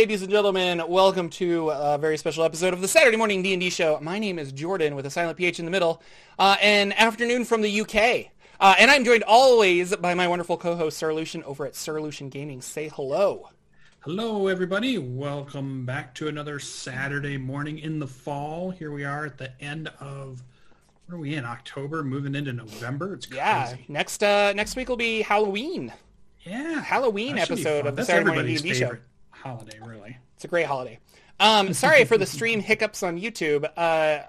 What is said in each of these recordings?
Ladies and gentlemen. Welcome to a very special episode of the Saturday Morning D&D Show. My name is Jordan with a silent PH in the middle. Uh, an afternoon from the UK. Uh, and I'm joined always by my wonderful co-host, Sir Lucien, over at Sir Lucien Gaming. Say hello. Hello, everybody. Welcome back to another Saturday morning in the fall. Here we are at the end of, what are we in, October, moving into November? It's crazy. Yeah, next uh, next week will be Halloween. Yeah. Halloween That should be episode of the That's Saturday Morning D&D Show. Holiday, really. It's a great holiday. Um, sorry for the stream hiccups on YouTube. Uh,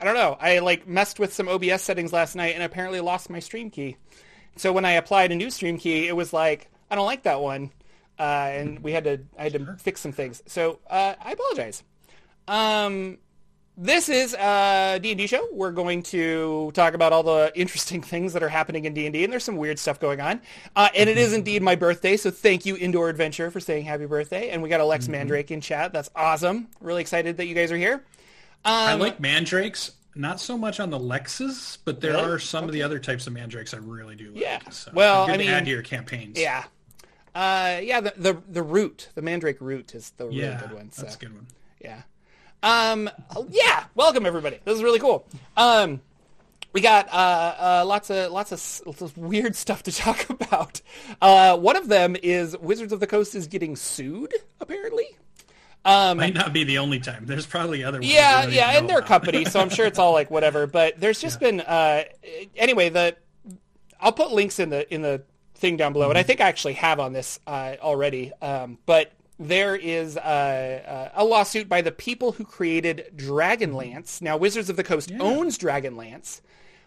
I don't know. I like messed with some OBS settings last night and apparently lost my stream key. So when I applied a new stream key, it was like I don't like that one, uh, and we had to I had to fix some things. So uh, I apologize. Um, this is a D&D show. We're going to talk about all the interesting things that are happening in D&D, and there's some weird stuff going on. Uh, and it is indeed my birthday, so thank you, Indoor Adventure, for saying happy birthday. And we got Alex Mandrake in chat. That's awesome. Really excited that you guys are here. I Um, like mandrakes, not so much on the Lexus, but there Really? are some of the other types of mandrakes I really do like. Yeah. So Well, good I to mean- add to your campaigns. Yeah. Uh, yeah, the, the the root, the Mandrake root is the really Yeah, good one. So. that's a good one. Yeah. Um, yeah, welcome everybody. This is really cool. Um, we got uh, uh, lots of lots of, lots of weird stuff to talk about. Uh, one of them is Wizards of the Coast is getting sued, apparently. um, Might not be the only time. There's probably other ones. Yeah, yeah, and their about. company, so I'm sure it's all like whatever. But there's just been uh, anyway. The I'll put links in the in the thing down below, and I think I actually have on this uh, already. Um, but there is uh, a lawsuit by the people who created Dragonlance. Now, Wizards of the Coast owns Dragonlance,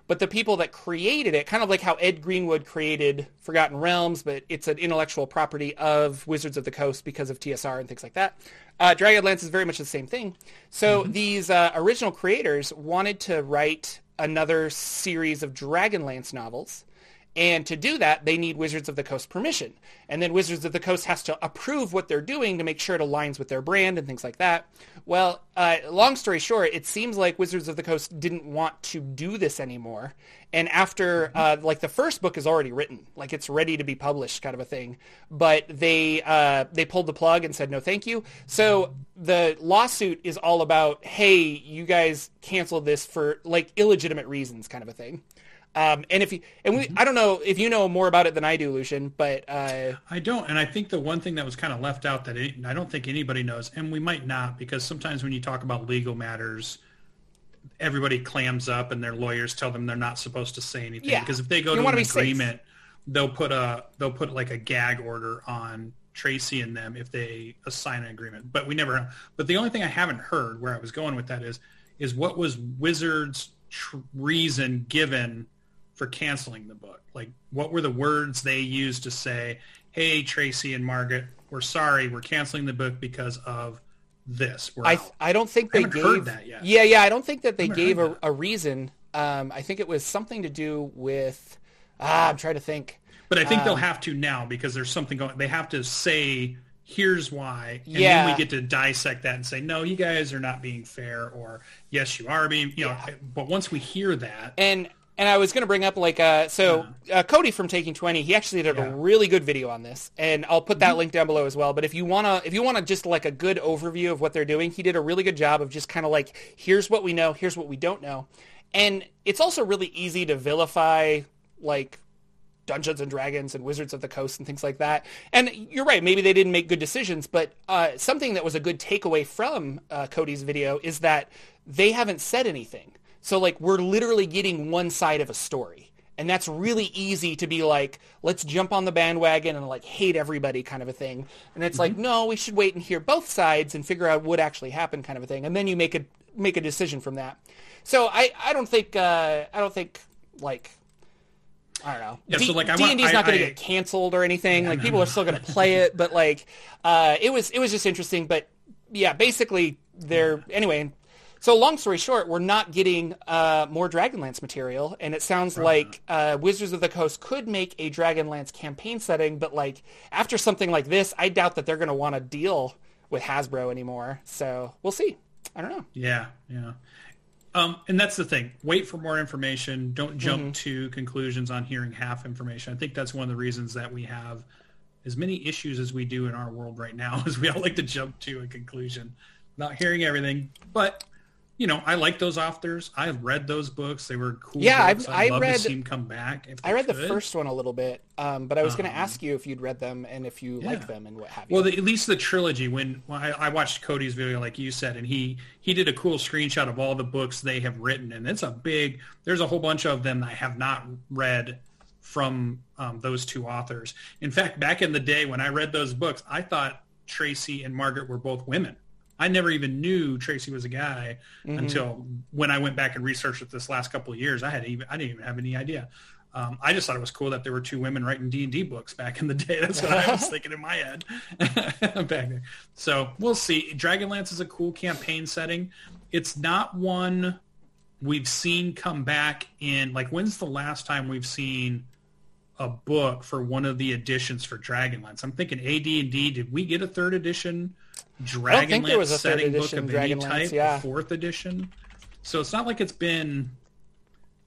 but the people that created it, kind of like how Ed Greenwood created Forgotten Realms, but it's an intellectual property of Wizards of the Coast because of TSR and things like that. Uh, Dragonlance is very much the same thing. So these uh, original creators wanted to write another series of Dragonlance novels. And to do that, they need Wizards of the Coast permission. And then Wizards of the Coast has to approve what they're doing to make sure it aligns with their brand and things like that. Well, uh, long story short, it seems like Wizards of the Coast didn't want to do this anymore. And after, uh, like, the first book is already written, like it's ready to be published, kind of a thing. But they uh, they pulled the plug and said no, thank you. So the lawsuit is all about, hey, you guys canceled this for like illegitimate reasons, kind of a thing. Um, and if you, and we, I don't know if you know more about it than I do, Lucien, but uh, I don't, and I think the one thing that was kind of left out that it, I don't think anybody knows, and we might not, because sometimes when you talk about legal matters, everybody clams up and their lawyers tell them they're not supposed to say anything. Yeah. Because if they go You to an be safe. agreement, they'll put a they'll put like a gag order on Tracy and them if they assign an agreement. But we never. But the only thing I haven't heard where I was going with that is is what was Wizards' tr- reason given for canceling the book? Like, what were the words they used to say, "Hey, Tracy and Margaret, we're sorry, we're canceling the book because of this." We're I out." I don't think they gave heard that yet. Yeah, yeah, I don't think that they gave a, a reason. Um, I think it was something to do with. Ah, I'm trying to think. But I think Um, they'll have to now because there's something going. They have to say, "Here's why," and Yeah. then we get to dissect that and say, "No, you guys are not being fair," or "Yes, you are being." You know, but once we hear that, And and I was going to bring up like uh, so uh, Cody from Taking Twenty. He actually did Yeah. Mm-hmm. a really good video on this, and I'll put that link down below as well. But if you wanna if you wanna just like a good overview of what they're doing, he did a really good job of just kind of like here's what we know, here's what we don't know, and it's also really easy to vilify like Dungeons and Dragons and Wizards of the Coast and things like that. And you're right, maybe they didn't make good decisions, but uh, something that was a good takeaway from uh, Cody's video is that they haven't said anything. So like we're literally getting one side of a story. And that's really easy to be like, let's jump on the bandwagon and like hate everybody kind of a thing. And it's like, no, we should wait and hear both sides and figure out what actually happened kind of a thing. And then you make a make a decision from that. So I, I don't think uh, I don't think like I don't know. Yeah, D- so, like, D and D's not going to get canceled or anything. like people are still going to play it, but like uh, it was it was just interesting. But yeah, basically they're anyway. So long story short, we're not getting uh, more Dragonlance material, and it sounds like uh, Wizards of the Coast could make a Dragonlance campaign setting, but like after something like this, I doubt that they're going to want to deal with Hasbro anymore. So we'll see. I don't know. yeah, yeah. Um, and that's the thing. Wait for more information. Don't jump Mm-hmm. to conclusions on hearing half information. I think that's one of the reasons that we have as many issues as we do in our world right now, as we all like to jump to a conclusion, not hearing everything. But you know, I like those authors. I read those books. They were cool. Yeah, books. I've- I'd I read- to see them come back. I read the first one a little bit, um, but I was going to Um, ask you if you'd read them and if you like yeah. them and what have you. Well, the, at least the trilogy. When well, I, I watched Cody's video, like you said, and he he did a cool screenshot of all the books they have written, and it's a big. There's a whole bunch of them I have not read from um, those two authors. In fact, back in the day when I read those books, I thought Tracy and Margaret were both women. I never even knew Tracy was a guy Mm-hmm. until when I went back and researched it this last couple of years. I had even I didn't even have any idea. Um, I just thought it was cool that there were two women writing D and D books back in the day. That's what I was thinking in my head back there. So we'll see. Dragonlance is a cool campaign setting. It's not one we've seen come back in. Like, when's the last time we've seen a book for one of the editions for Dragonlance? I'm thinking AD and D. Did we get a third edition Dragonlance think there was a third setting book edition of any Dragonlance, type? yeah. Fourth edition. So it's not like it's been.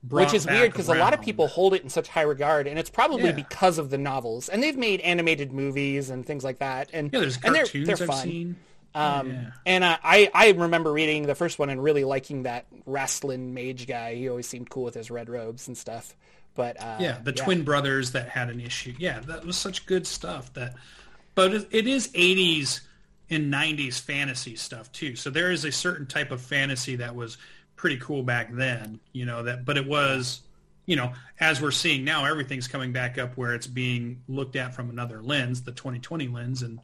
which is weird because a lot of people hold it in such high regard, and it's probably Yeah. because of the novels. And they've made animated movies and things like that. And Yeah, there's and they're- cartoons they're, I've fun. seen. Um, Yeah. And uh, I I remember reading the first one and really liking that Raistlin Majere guy. He always seemed cool with his red robes and stuff. But uh, yeah, the twin brothers that had an issue. Yeah, that was such good stuff. That, but it, it is '80s and '90s fantasy stuff too. So there is a certain type of fantasy that was pretty cool back then. You know that, but it was, you know, as we're seeing now, everything's coming back up where it's being looked at from another lens, the 2020 lens, and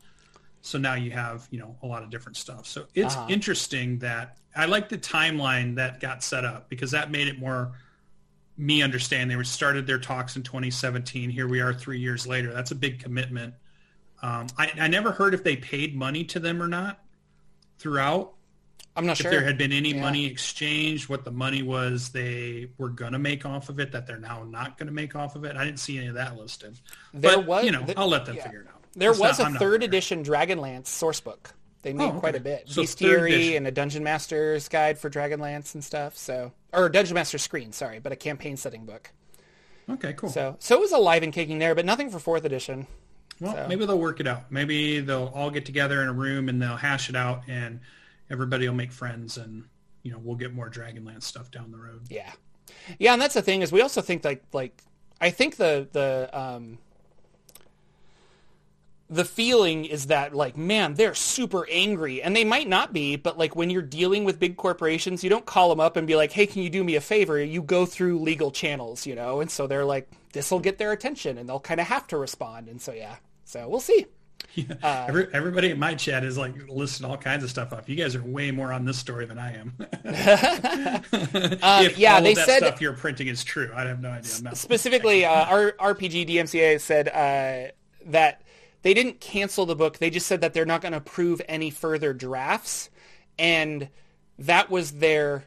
so now you have you know a lot of different stuff. So it's Uh-huh. interesting that I like the timeline that got set up because that made it more me understand they were started their talks in 2017. Here we are three years later. That's a big commitment. Um, I, I never heard if they paid money to them or not throughout. I'm not If sure. If there had been any Yeah. money exchanged, what the money was they were going to make off of it, that they're now not going to make off of it. I didn't see any of that listed. There but, was- you know, th- I'll let them yeah. figure it out. There It's was not- a I'm third edition Dragonlance source book. They made Oh, quite a bit. So Bestiary and a Dungeon Master's guide for Dragonlance and stuff. So, or Dungeon Master screen, sorry, but a campaign setting book. Okay, cool. So, so it was alive and kicking there, but nothing for fourth edition. Well, So- maybe they'll work it out. Maybe they'll all get together in a room and they'll hash it out, and everybody will make friends, and you know we'll get more Dragonlance stuff down the road. Yeah, yeah, and that's the thing is we also think like like I think the the um the feeling is that like man they're super angry and they might not be but like when you're dealing with big corporations you don't call them up and be like hey can you do me a favor you go through legal channels you know and so they're like this will get their attention and they'll kind of have to respond and so yeah so we'll see Uh, Every, everybody in my chat is like listing all kinds of stuff up. You guys are way more on this story than I am. Um, yeah they said stuff you're printing is true, I have no idea. Specifically uh, our RPG DMCA said uh, that they didn't cancel the book. They just said that they're not going to approve any further drafts, and that was their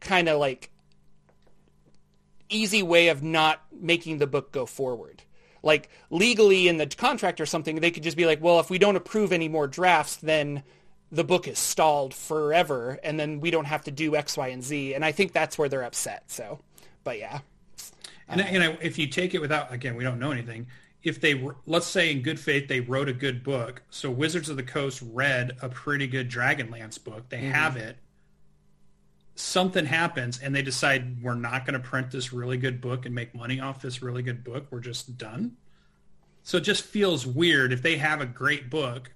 kind of like easy way of not making the book go forward. Like legally in the contract or something, they could just be like, well, if we don't approve any more drafts, then the book is stalled forever, and then we don't have to do X, Y, and Z. And I think that's where they're upset. So, but yeah. And, and I, if you take it without, again, we don't know anything. If they, wr- let's say in good faith, they wrote a good book. So Wizards of the Coast read a pretty good Dragonlance book. They mm-hmm. have it. Something happens and they decide we're not going to print this really good book and make money off this really good book. We're just done. So it just feels weird if they have a great book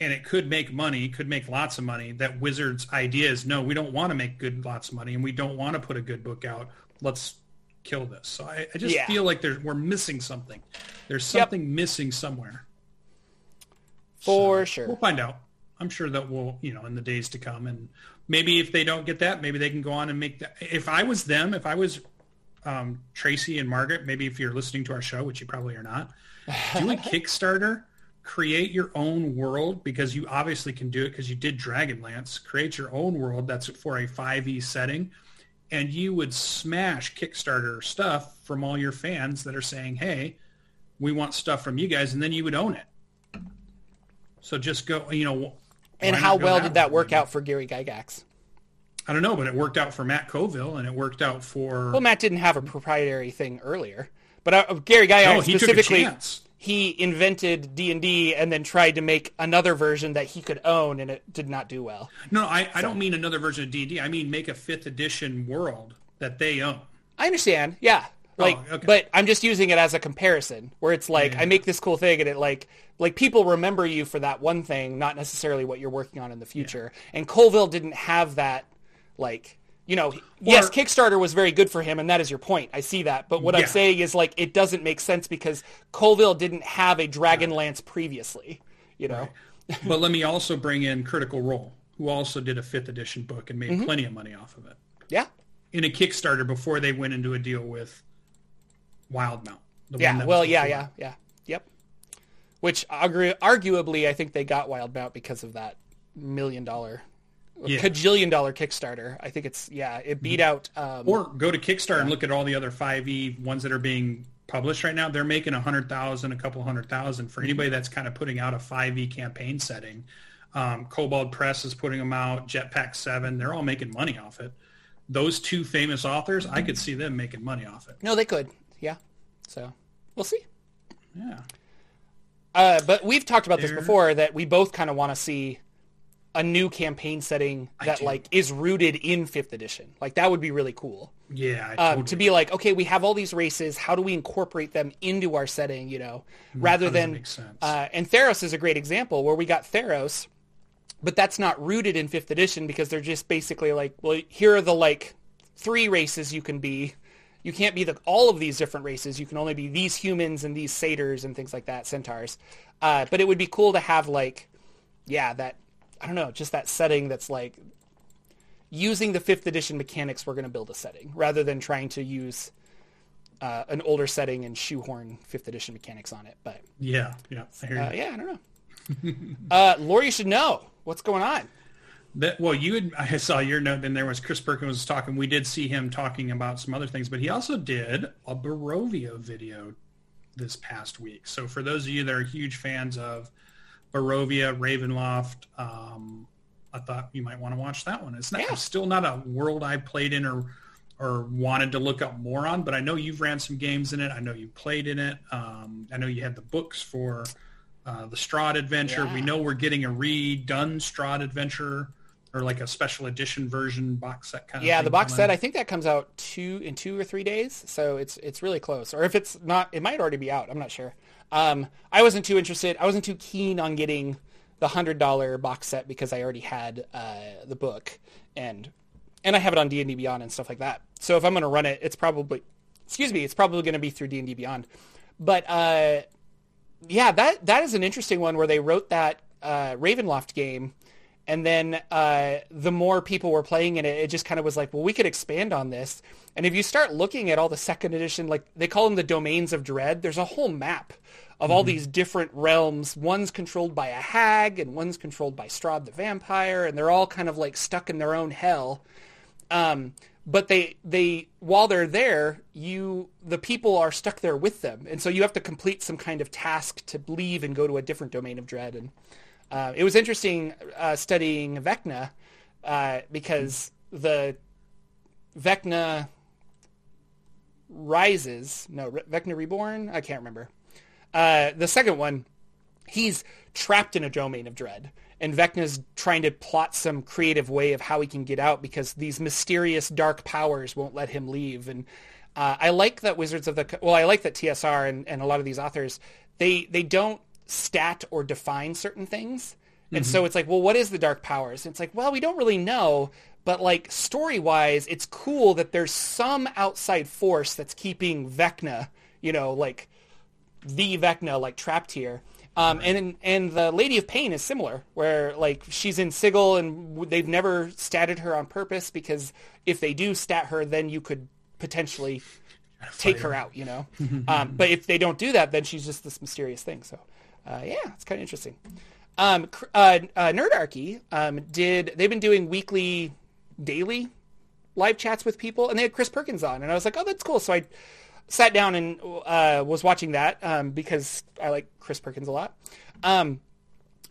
and it could make money, could make lots of money. That Wizards' idea is no, we don't want to make good lots of money, and we don't want to put a good book out. Let's kill this. So I, I just Yeah. feel like there's we're missing something. There's Yep. something missing somewhere. For So sure. we'll find out. I'm sure that we'll, you know, in the days to come, and maybe if they don't get that, maybe they can go on and make that. If I was them, if I was um, Tracy and Margaret, maybe if you're listening to our show, which you probably are not, do a Kickstarter, create your own world because you obviously can do it because you did Dragonlance. Create your own world that's for a 5e setting, and you would smash Kickstarter stuff from all your fans that are saying, "Hey, we want stuff from you guys," and then you would own it. So just go, you know. And how well did that work out for Gary Gygax? I don't know, but it worked out for Matt Colville, and it worked out for. Well, Matt didn't have a proprietary thing earlier, but uh, Gary Gygax no, he specifically he invented D&D and then tried to make another version that he could own and it did not do well. No, I, I don't mean another version of D&D. I mean make a fifth edition world that they own. I understand. Yeah. Like, Oh, okay. but I'm just using it as a comparison where it's like Yeah. I make this cool thing and it like like people remember you for that one thing, not necessarily what you're working on in the future. And Colville didn't have that like you know, yes, Kickstarter was very good for him, and that is your point. I see that, but what I'm saying is like it doesn't make sense because Colville didn't have a Dragonlance previously. You know, but let me also bring in Critical Role, who also did a fifth edition book and made Mm-hmm. plenty of money off of it yeah, in a Kickstarter before they went into a deal with Wildemount. the one yeah. Well, yeah, yeah, yeah, yep. Which argu- arguably, I think they got Wildemount because of that million dollar, Yeah. cajillion dollar Kickstarter. I think it's yeah, it beat out. Um, Or go to Kickstarter and look at all the other 5e ones that are being published right now. They're making a hundred thousand, a couple hundred thousand for anybody that's kind of putting out a 5e campaign setting. Um, Cobalt Press is putting them out. Jetpack Seven, they're all making money off it. Those two famous authors, I could see them making money off it. no, they could. Yeah. So we'll see. Yeah, Uh, but we've talked about this before that we both kind of want to see a new campaign setting that like is rooted in fifth edition. Like that would be really cool. yeah. I um, totally to be like, okay, we have all these races. How do we incorporate them into our setting? You know, rather Mm, how than uh, and Theros is a great example where we got Theros, but that's not rooted in fifth edition because they're just basically like, well, here are the like three races you can be. You can't be the all of these different races. You can only be these humans and these satyrs and things like that, centaurs. Uh, but it would be cool to have like, yeah, that I don't know, just that setting that's like using the fifth edition mechanics. We're going to build a setting rather than trying to use uh, an older setting and shoehorn fifth edition mechanics on it. But yeah, yeah. I uh, yeah, I don't know. uh, Lori, you should know what's going on. That well, you had I saw your note. Then there was Chris Perkins was talking. We did see him talking about some other things, but he also did a Barovia video this past week. So for those of you that are huge fans of Barovia, Ravenloft, um, I thought you might want to watch that one. It's not, Yeah. still not a world I played in or or wanted to look up more on, but I know you've ran some games in it. I know you played in it. Um, I know you had the books for uh, the Strahd Adventure. We know we're getting a redone Strahd Adventure or like a special edition version box set kind of Yeah, the box set. I think that comes out two in two or three days, so it's it's really close. Or if it's not, it might already be out. I'm not sure. Um, I wasn't too interested. I wasn't too keen on getting the hundred dollar box set because I already had uh, the book and and I have it on D and D Beyond and stuff like that. So if I'm going to run it, it's probably excuse me, it's probably going to be through D and D Beyond. But uh, yeah, that that is an interesting one where they wrote that uh, Ravenloft game, and then uh, the more people were playing in it, it just kind of was like, well, we could expand on this. And if you start looking at all the second edition, like they call them the domains of dread, there's a whole map of all these different realms. One's controlled by a hag, and one's controlled by Strahd the vampire, and they're all kind of like stuck in their own hell. Um, but they they while they're there, you the people are stuck there with them, and so you have to complete some kind of task to leave and go to a different domain of dread. And uh, it was interesting uh, studying Vecna uh, because the Vecna rises no Vecna reborn? I can't remember. Uh, the second one he's trapped in a domain of dread and Vecna's trying to plot some creative way of how he can get out because these mysterious dark powers won't let him leave and uh, I like that Wizards of the well I like that TSR and, and a lot of these authors they they don't stat or define certain things and so it's like well what is the dark powers and it's like well we don't really know but like story wise it's cool that there's some outside force that's keeping Vecna you know like the Vecna like trapped here. Um, and and the Lady of Pain is similar, where like she's in Sigil and they've never statted her on purpose because if they do stat her, then you could potentially take her out, you know. um, but if they don't do that, then she's just this mysterious thing. So uh, yeah, it's kind of interesting. Um, uh, uh, Nerdarchy um, did they've been doing weekly, daily live chats with people, and they had Chris Perkins on, and I was like, oh, that's cool. So I sat down and uh, was watching that um, because I like Chris Perkins a lot. Um,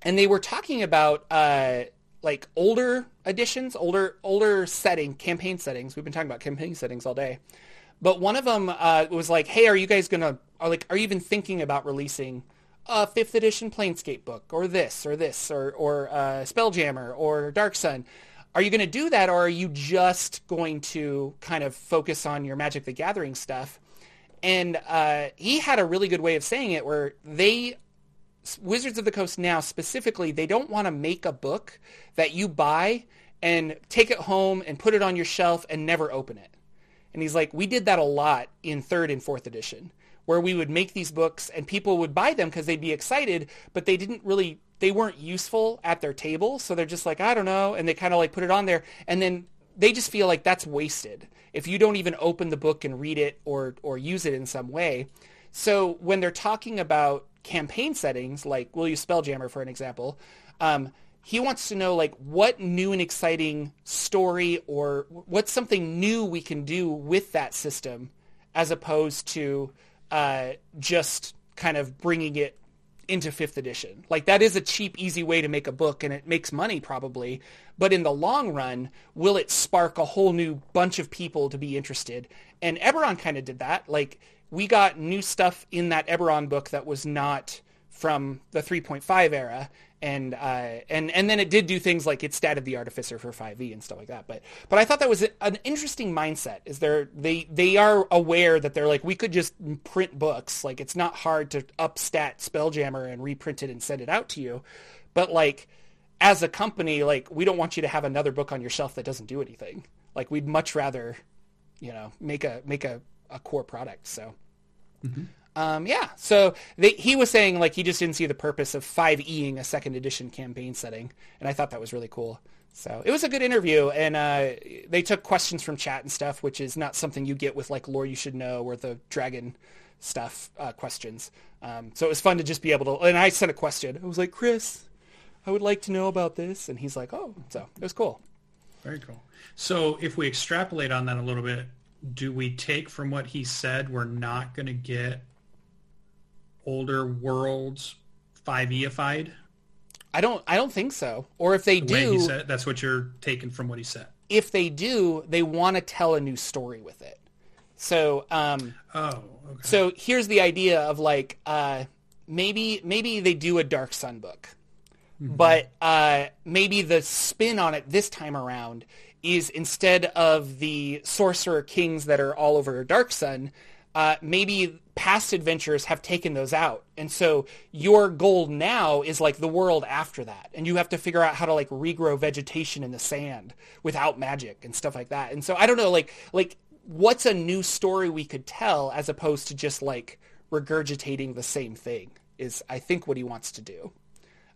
and they were talking about uh, like older editions, older older setting campaign settings. We've been talking about campaign settings all day, but one of them uh, was like, "Hey, are you guys gonna like, are you even thinking about releasing a fifth edition Planescape book or this or this or or uh, Spelljammer or Dark Sun? Are you going to do that, or are you just going to kind of focus on your Magic the Gathering stuff? And uh, he had a really good way of saying it, where they Wizards of the Coast now specifically, they don't want to make a book that you buy and take it home and put it on your shelf and never open it. And he's like, we did that a lot in third and fourth edition, where we would make these books and people would buy them because they'd be excited, but they didn't really, they weren't useful at their table. So they're just like, I don't know. And they kind of like put it on there. And then they just feel like that's wasted if you don't even open the book and read it or, or use it in some way. So when they're talking about campaign settings, like we'll use Spelljammer for an example, um, he wants to know like what new and exciting story or what's something new we can do with that system as opposed to uh, just kind of bringing it into fifth edition. Like that is a cheap, easy way to make a book and it makes money probably. But in the long run, will it spark a whole new bunch of people to be interested? And Eberron kind of did that. Like we got new stuff in that Eberron book that was not from the 3.5 era and uh, and and then it did do things like it statted the artificer for 5e and stuff like that. But but I thought that was an interesting mindset is there they they are aware that they're like we could just print books. Like it's not hard to upstat spelljammer and reprint it and send it out to you. But like as a company like we don't want you to have another book on your shelf that doesn't do anything. Like we'd much rather you know make a make a, a core product so. Mm-hmm. Um, yeah, so they, he was saying like he just didn't see the purpose of 5eing a second edition campaign setting, and I thought that was really cool. So it was a good interview, and uh, they took questions from chat and stuff, which is not something you get with like lore you should know or the dragon stuff uh, questions. Um, so it was fun to just be able to. And I sent a question. I was like, Chris, I would like to know about this, and he's like, Oh, so it was cool. Very cool. So if we extrapolate on that a little bit, do we take from what he said we're not going to get older worlds 5eified? I don't I don't think so. Or if they the do said, that's what you're taking from what he said. If they do, they want to tell a new story with it. So um Oh, okay. So here's the idea of like uh maybe maybe they do a Dark Sun book. Mm-hmm. But uh maybe the spin on it this time around is instead of the sorcerer kings that are all over Dark Sun, uh, maybe past adventures have taken those out. And so your goal now is like the world after that. And you have to figure out how to like regrow vegetation in the sand without magic and stuff like that. And so I don't know, like, like what's a new story we could tell as opposed to just like regurgitating the same thing is I think what he wants to do.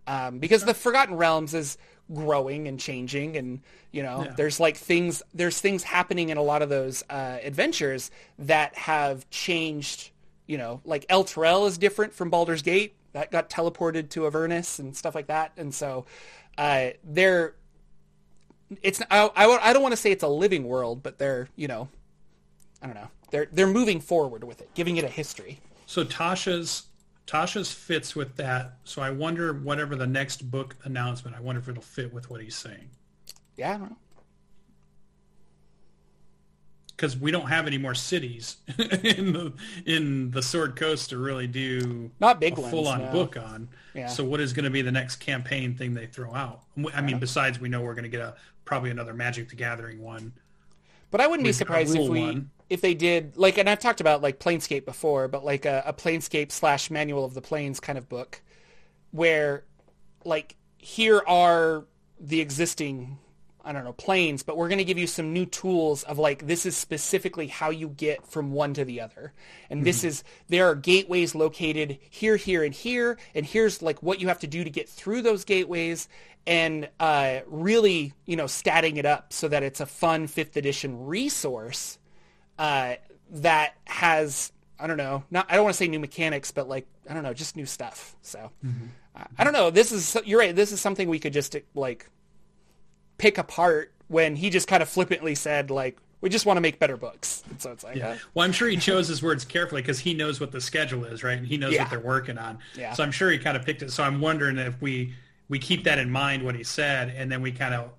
Um, because the Forgotten Realms is growing and changing and you know yeah. there's like things there's things happening in a lot of those uh, adventures that have changed you know like Elturel is different from Baldur's Gate. That got teleported to Avernus and stuff like that. And so uh, they're it's I, I, I don't want to say it's a living world but they're you know I don't know. They're they're moving forward with it giving it a history. So Tasha's Tasha's fits with that. So I wonder whatever the next book announcement, I wonder if it'll fit with what he's saying. Yeah, I don't know. Because we don't have any more cities in the in the Sword Coast to really do not big a full on no. book on. Yeah. So what is going to be the next campaign thing they throw out? I mean, besides we know we're going to get a probably another Magic the Gathering one. But I wouldn't be surprised if we one. if they did like, and I've talked about like Planescape before, but like a, a Planescape slash Manual of the Planes kind of book, where like here are the existing I don't know, planes, but we're going to give you some new tools of like, this is specifically how you get from one to the other. And mm-hmm. this is, there are gateways located here, here, and here. And here's like what you have to do to get through those gateways and uh, really, you know, statting it up so that it's a fun fifth edition resource uh, that has I don't know, not I don't want to say new mechanics, but like I don't know, just new stuff. So mm-hmm. I don't know. This is you're right. This is something we could just like pick apart when he just kind of flippantly said like we just want to make better books. And so it's like, yeah. Uh, well, I'm sure he chose his words carefully because he knows what the schedule is, right? And he knows yeah. what they're working on. Yeah. So I'm sure he kind of picked it. So I'm wondering if we we keep that in mind what he said, and then we kind of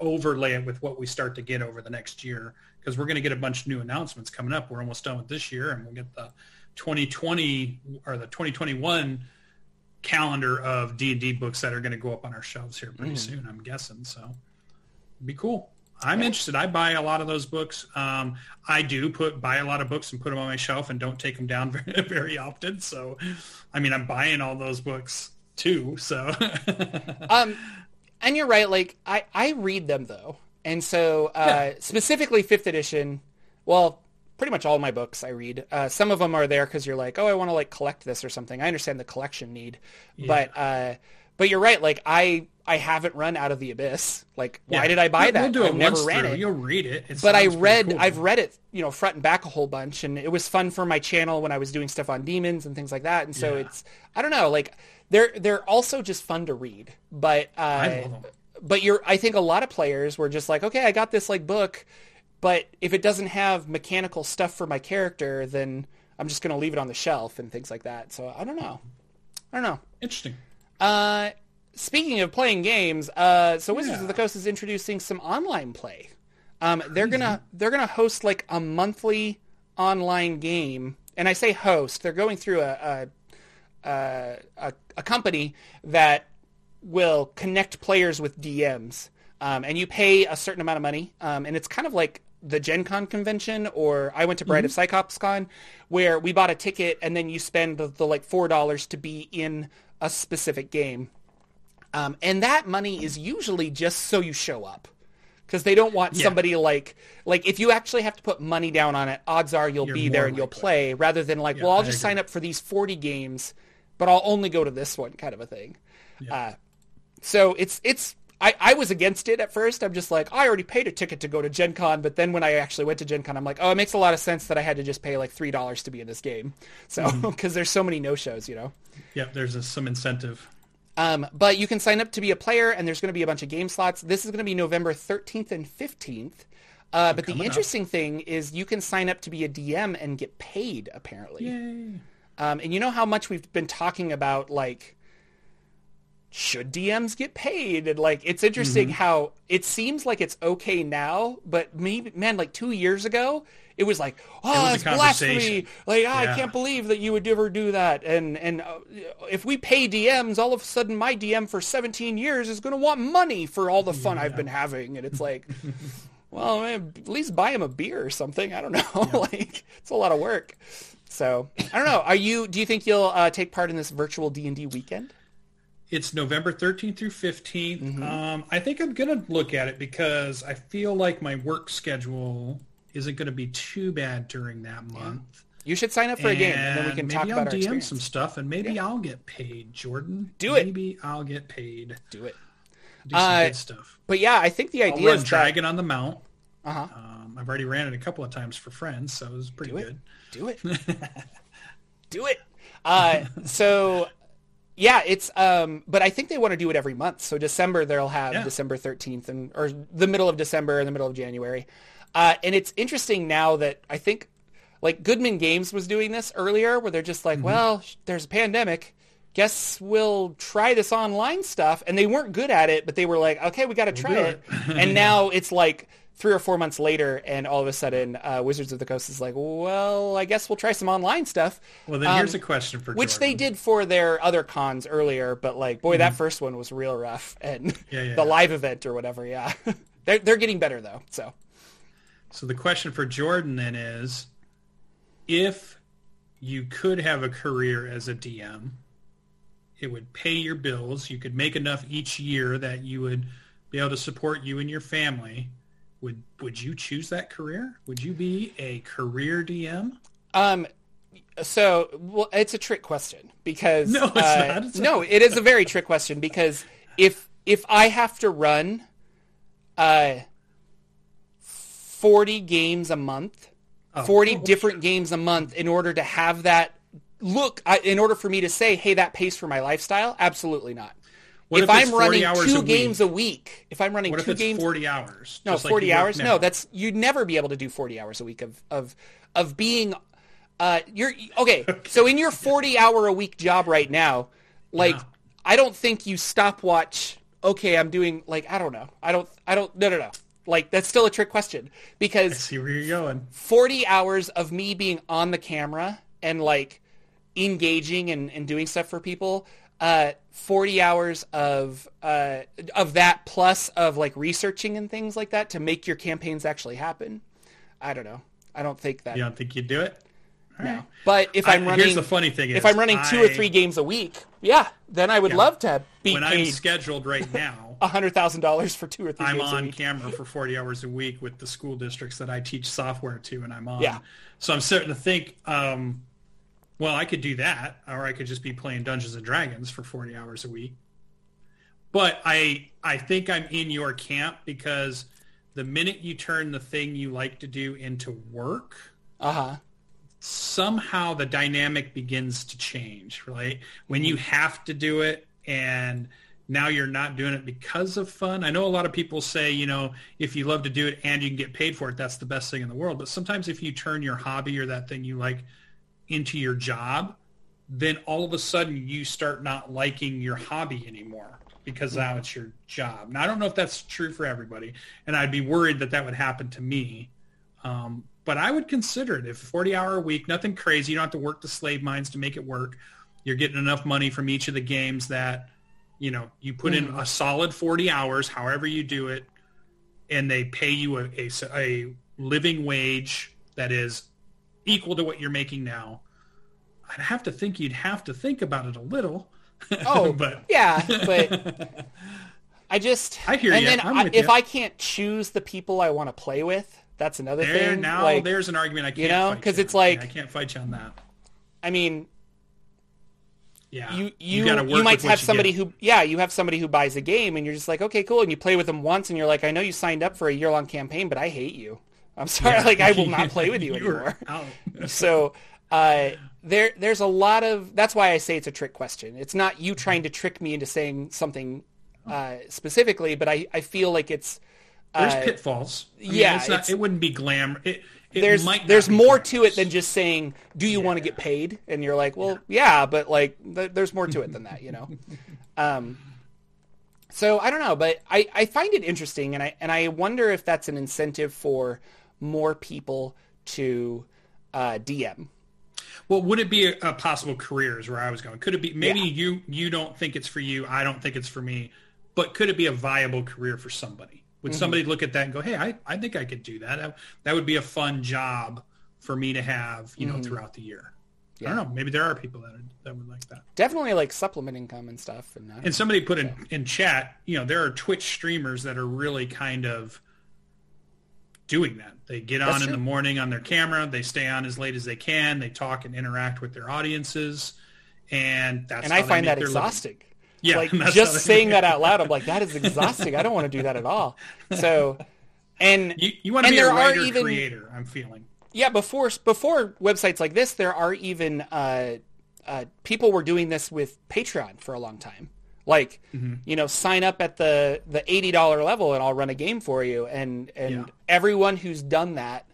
overlay it with what we start to get over the next year because we're going to get a bunch of new announcements coming up. We're almost done with this year, and we'll get the 2020 or the 2021 calendar of D&D books that are going to go up on our shelves here pretty soon, I'm guessing. So it'd be cool. I'm interested. I buy a lot of those books. Um, I do put buy a lot of books and put them on my shelf and don't take them down very, very often. So, I mean, I'm buying all those books too. So, Um, and you're right. Like I, I read them though, and so uh, specifically fifth edition. Well, pretty much all my books I read. Uh, some of them are there because you're like, oh, I want to like collect this or something. I understand the collection need, but uh, but you're right. Like I, I haven't run out of the abyss. Like why did I buy We'll- that? We'll do it I've never ran through. it. You'll read it. It but I read cool. I've read it, you know, front and back a whole bunch and it was fun for my channel when I was doing stuff on demons and things like that. And so Yeah. it's I don't know, like they're they're also just fun to read. But uh I love 'em. but you're I think a lot of players were just like, okay, I got this like book, but if it doesn't have mechanical stuff for my character, then I'm just going to leave it on the shelf and things like that. So I don't know. I don't know. Interesting. Uh, speaking of playing games, uh, so Wizards Yeah. of the Coast is introducing some online play. Um, they're gonna they're gonna host like a monthly online game, and I say host. They're going through a a, a, a, a company that will connect players with DMs, um, and you pay a certain amount of money, um, and it's kind of like the Gen Con convention, or I went to Bride of Cyclops Con, where we bought a ticket and then you spend the, the like four dollars to be in a specific game. Um, and that money is usually just so you show up because they don't want somebody like like if you actually have to put money down on it odds are you'll You're be there and you'll play rather than like well i'll I just agree. sign up for these 40 games but i'll only go to this one kind of a thing. Uh, so it's it's I, I was against it at first. I'm just like, I already paid a ticket to go to Gen Con, but then when I actually went to Gen Con, I'm like, oh, it makes a lot of sense that I had to just pay like $3 to be in this game. So, Mm-hmm. because there's so many no-shows, you know? Yep. There's a, some incentive. Um, but you can sign up to be a player, and there's going to be a bunch of game slots. This is going to be November 13th and 15th. Uh, but the coming up. interesting thing is you can sign up to be a DM and get paid, apparently. Yay. Um, and you know how much we've been talking about, like, should DMs get paid? And, like, it's interesting Mm-hmm. how it seems like it's okay now, but maybe, man, like two years ago, it was like, oh, it's blasphemy. Like, ah, I can't believe that you would ever do that. And and uh, if we pay DMs, all of a sudden my DM for 17 years is going to want money for all the fun I've been having. And it's like, well, man, at least buy him a beer or something. I don't know. like, it's a lot of work. So I don't know. Are you? Do you think you'll uh, take part in this virtual D and D weekend? It's November 13th through 15th. Mm-hmm. Um, I think I'm going to look at it because I feel like my work schedule isn't going to be too bad during that month. You should sign up for a game, and then we can maybe talk I'll about our DM experience. some stuff, and maybe I'll get paid, Jordan. Do it. Maybe I'll get paid. Do it. Do some Uh, good stuff. But yeah, I think the I'll idea run is that Dragon on the Mount. Uh-huh. Um, I've already ran it a couple of times for friends, so it was pretty Do it. good. Do it. do it. Uh, so yeah, it's um, but I think they want to do it every month. So December they'll have Yeah. December 13th and or the middle of December and the middle of January. Uh, and it's interesting now that I think like Goodman Games was doing this earlier where they're just like, well, there's a pandemic. Guess we'll try this online stuff. And they weren't good at it, but they were like, okay, we got to try it. and now it's like three or four months later, and all of a sudden, uh, Wizards of the Coast is like, well, I guess we'll try some online stuff. Well, then here's a question for Um, Which they did for their other cons earlier, but like, boy, that first one was real rough, and Mm-hmm. Yeah, yeah, the live event or whatever, yeah, they're they're getting better though. So So the question for Jordan then is, if you could have a career as a DM, it would pay your bills. You could make enough each year that you would be able to support you and your family. Would would you choose that career? Would you be a career DM? Um, so well, it's a trick question because No, it's uh, not. It's no, it is a very trick question because if if I have to run, uh, forty games a month, forty different games a month in order to have that look, I, in order for me to say, hey, that pays for my lifestyle, absolutely not. What if, if I'm running two games a week, if I'm running What if two it's games, forty hours? no, just like 40 you hours. No, that's you'd never be able to do 40 hours a week of of of being uh you're okay. So in your 40 hour a week job right now, like Yeah. I don't think you stopwatch okay, I'm doing like I don't know. I don't I don't no no no. Like that's still a trick question because I see where you're going. 40 hours of me being on the camera and like engaging and, and doing stuff for people, uh, 40 hours of uh, of that plus of like researching and things like that to make your campaigns actually happen. I don't know. I don't think that. You don't think you'd do it? All no. right. But if I- I'm running, here's the funny thing if I'm running two or three games a week, yeah, then I would Yeah. love to be When I'm scheduled right now, hundred thousand dollars for two or 3 I'm games a on week. camera for 40 hours a week with the school districts that I teach software to, and I'm on. Yeah. So I'm starting to think, um, well, I could do that, or I could just be playing Dungeons and Dragons for 40 hours a week. But I, I think I'm in your camp because the minute you turn the thing you like to do into work, Uh huh. somehow the dynamic begins to change, right? When you have to do it and now you're not doing it because of fun. I know a lot of people say, you know, if you love to do it and you can get paid for it, that's the best thing in the world. But sometimes if you turn your hobby or that thing you like into your job, then all of a sudden you start not liking your hobby anymore because now it's your job. Now I don't know if that's true for everybody, and I'd be worried that that would happen to me. Um, but I would consider it if 40 hour a week, nothing crazy. You don't have to work the slave mines to make it work. You're getting enough money from each of the games that, you know, you put in a solid 40 hours, however you do it, and they pay you a, a, a living wage that is equal to what you're making now. I'd have to think you'd have to think about it a little. Oh, but yeah, but I just I hear and ya. then I, if ya. I can't choose the people I want to play with, that's another there thing. now like, there's an argument I can't you know, because it's like- I can't fight you on that. I mean, Yeah, you you gotta you, might have you somebody who yeah you have somebody who buys a game and you're just like okay cool and you play with them once and you're like I know you signed up for a year long campaign but I hate you. I'm sorry, like I will not play with you anymore. so uh, there there's a lot of that's why I say it's a trick question. It's not you trying to trick me into saying something uh, specifically, but I, I feel like it's There's uh, pitfalls. I mean, yeah, not, it wouldn't be glamour. It, it there's there's more to it than just saying do you want to get paid and you're like well yeah but like th- there's more to it than that you know um so i don't know but i i find it interesting and i and i wonder if that's an incentive for more people to uh dm Well, would it be a, a possible career? Is where I was going. Could it be? Maybe Yeah. you you don't think it's for you. I don't think it's for me. But could it be a viable career for somebody? Would Mm-hmm. somebody look at that and go, "Hey, I, I think I could do that. That, that would be a fun job for me to have, you know, throughout the year." I don't know. Maybe there are people that are, that would like that. definitely like supplement income and stuff and, I And somebody put in, in chat, you know, there are Twitch streamers that are really kind of doing that. They get on in the morning on their camera, they stay on as late as they can, they talk and interact with their audiences, and that's and I find that their living. exhausting. Yeah, like and that's how just saying that out loud, I'm like, that is exhausting. I don't want to do that at all. So, and You, you want to be a writer even- creator, I'm feeling. yeah, before before websites like this, there are even uh, uh, people were doing this with Patreon for a long time. Like, Mm-hmm. you know, sign up at the the eighty dollar level, and I'll run a game for you. And and Yeah. everyone who's done that,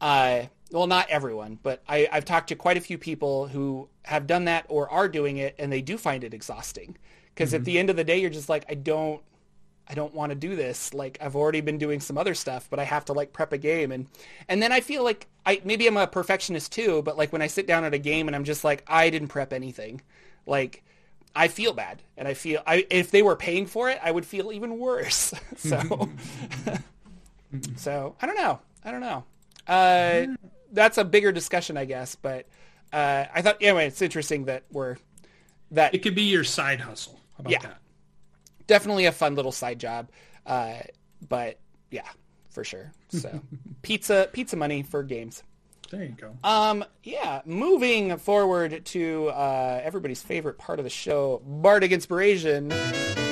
uh, well, not everyone, but I, I've talked to quite a few people who have done that or are doing it, and they do find it exhausting. Because Mm-hmm. at the end of the day, you're just like, I don't, I don't want to do this. Like I've already been doing some other stuff, but I have to like prep a game and and then I feel like I maybe I'm a perfectionist too, but like when I sit down at a game and I'm just like I didn't prep anything. Like I feel bad and I feel I if they were paying for it, I would feel even worse. so So, I don't know. I don't know. Uh that's a bigger discussion, I guess, but uh I thought anyway, it's interesting that we're that It could be your side hustle. How about Yeah. that? definitely a fun little side job. Uh, but yeah, for sure. So pizza, pizza money for games. There you go. Um, yeah, moving forward to uh, everybody's favorite part of the show, Bardic Inspiration. I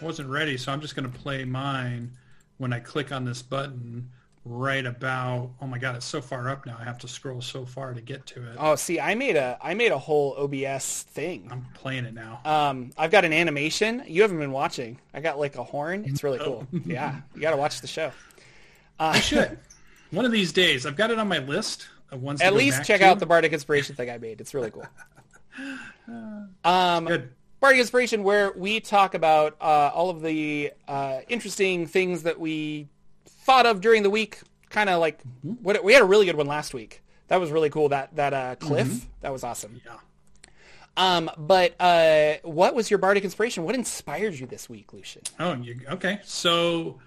wasn't ready, so I'm just going to play mine when I click on this button right about, oh my God, it's so far up now. I have to scroll so far to get to it. Oh, see, I made a I made a whole OBS thing. I'm playing it now. Um, I've got an animation. You haven't been watching. I got like a horn. It's really cool. Yeah, you got to watch the show. I should. One of these days. I've got it on my list of ones At least check to. out the Bardic Inspiration thing I made. It's really cool. Um, Good. Bardic Inspiration, where we talk about uh, all of the uh, interesting things that we thought of during the week. Kind of like what we had a really good one last week. That was really cool. That that uh, cliff that was awesome. Yeah. Um, but uh, what was your bardic inspiration? What inspired you this week, Lucien? Oh, you, okay. So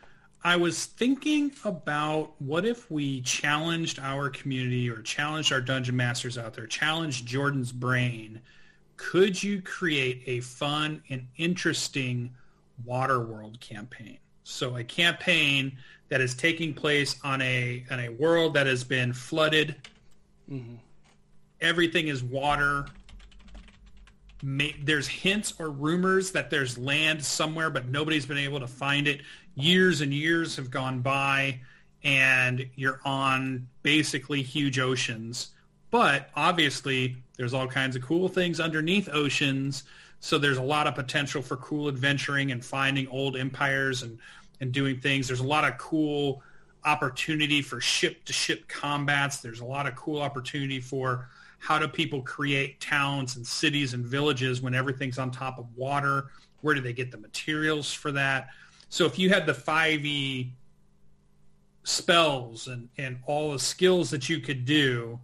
I was thinking about what if we challenged our community or challenged our dungeon masters out there, challenged Jordan's brain. Could you create a fun and interesting water world campaign? So a campaign that is taking place on a on a world that has been flooded. Mm-hmm. Everything is water ma- there's hints or rumors that there's land somewhere, but nobody's been able to find it. Years and years have gone by, and you're on basically huge oceans. But obviously, there's all kinds of cool things underneath oceans. So there's a lot of potential for cool adventuring and finding old empires and, and doing things. There's a lot of cool opportunity for ship-to-ship combats. There's a lot of cool opportunity for how do people create towns and cities and villages when everything's on top of water? Where do they get the materials for that? So if you had the 5e spells and, and all the skills that you could do,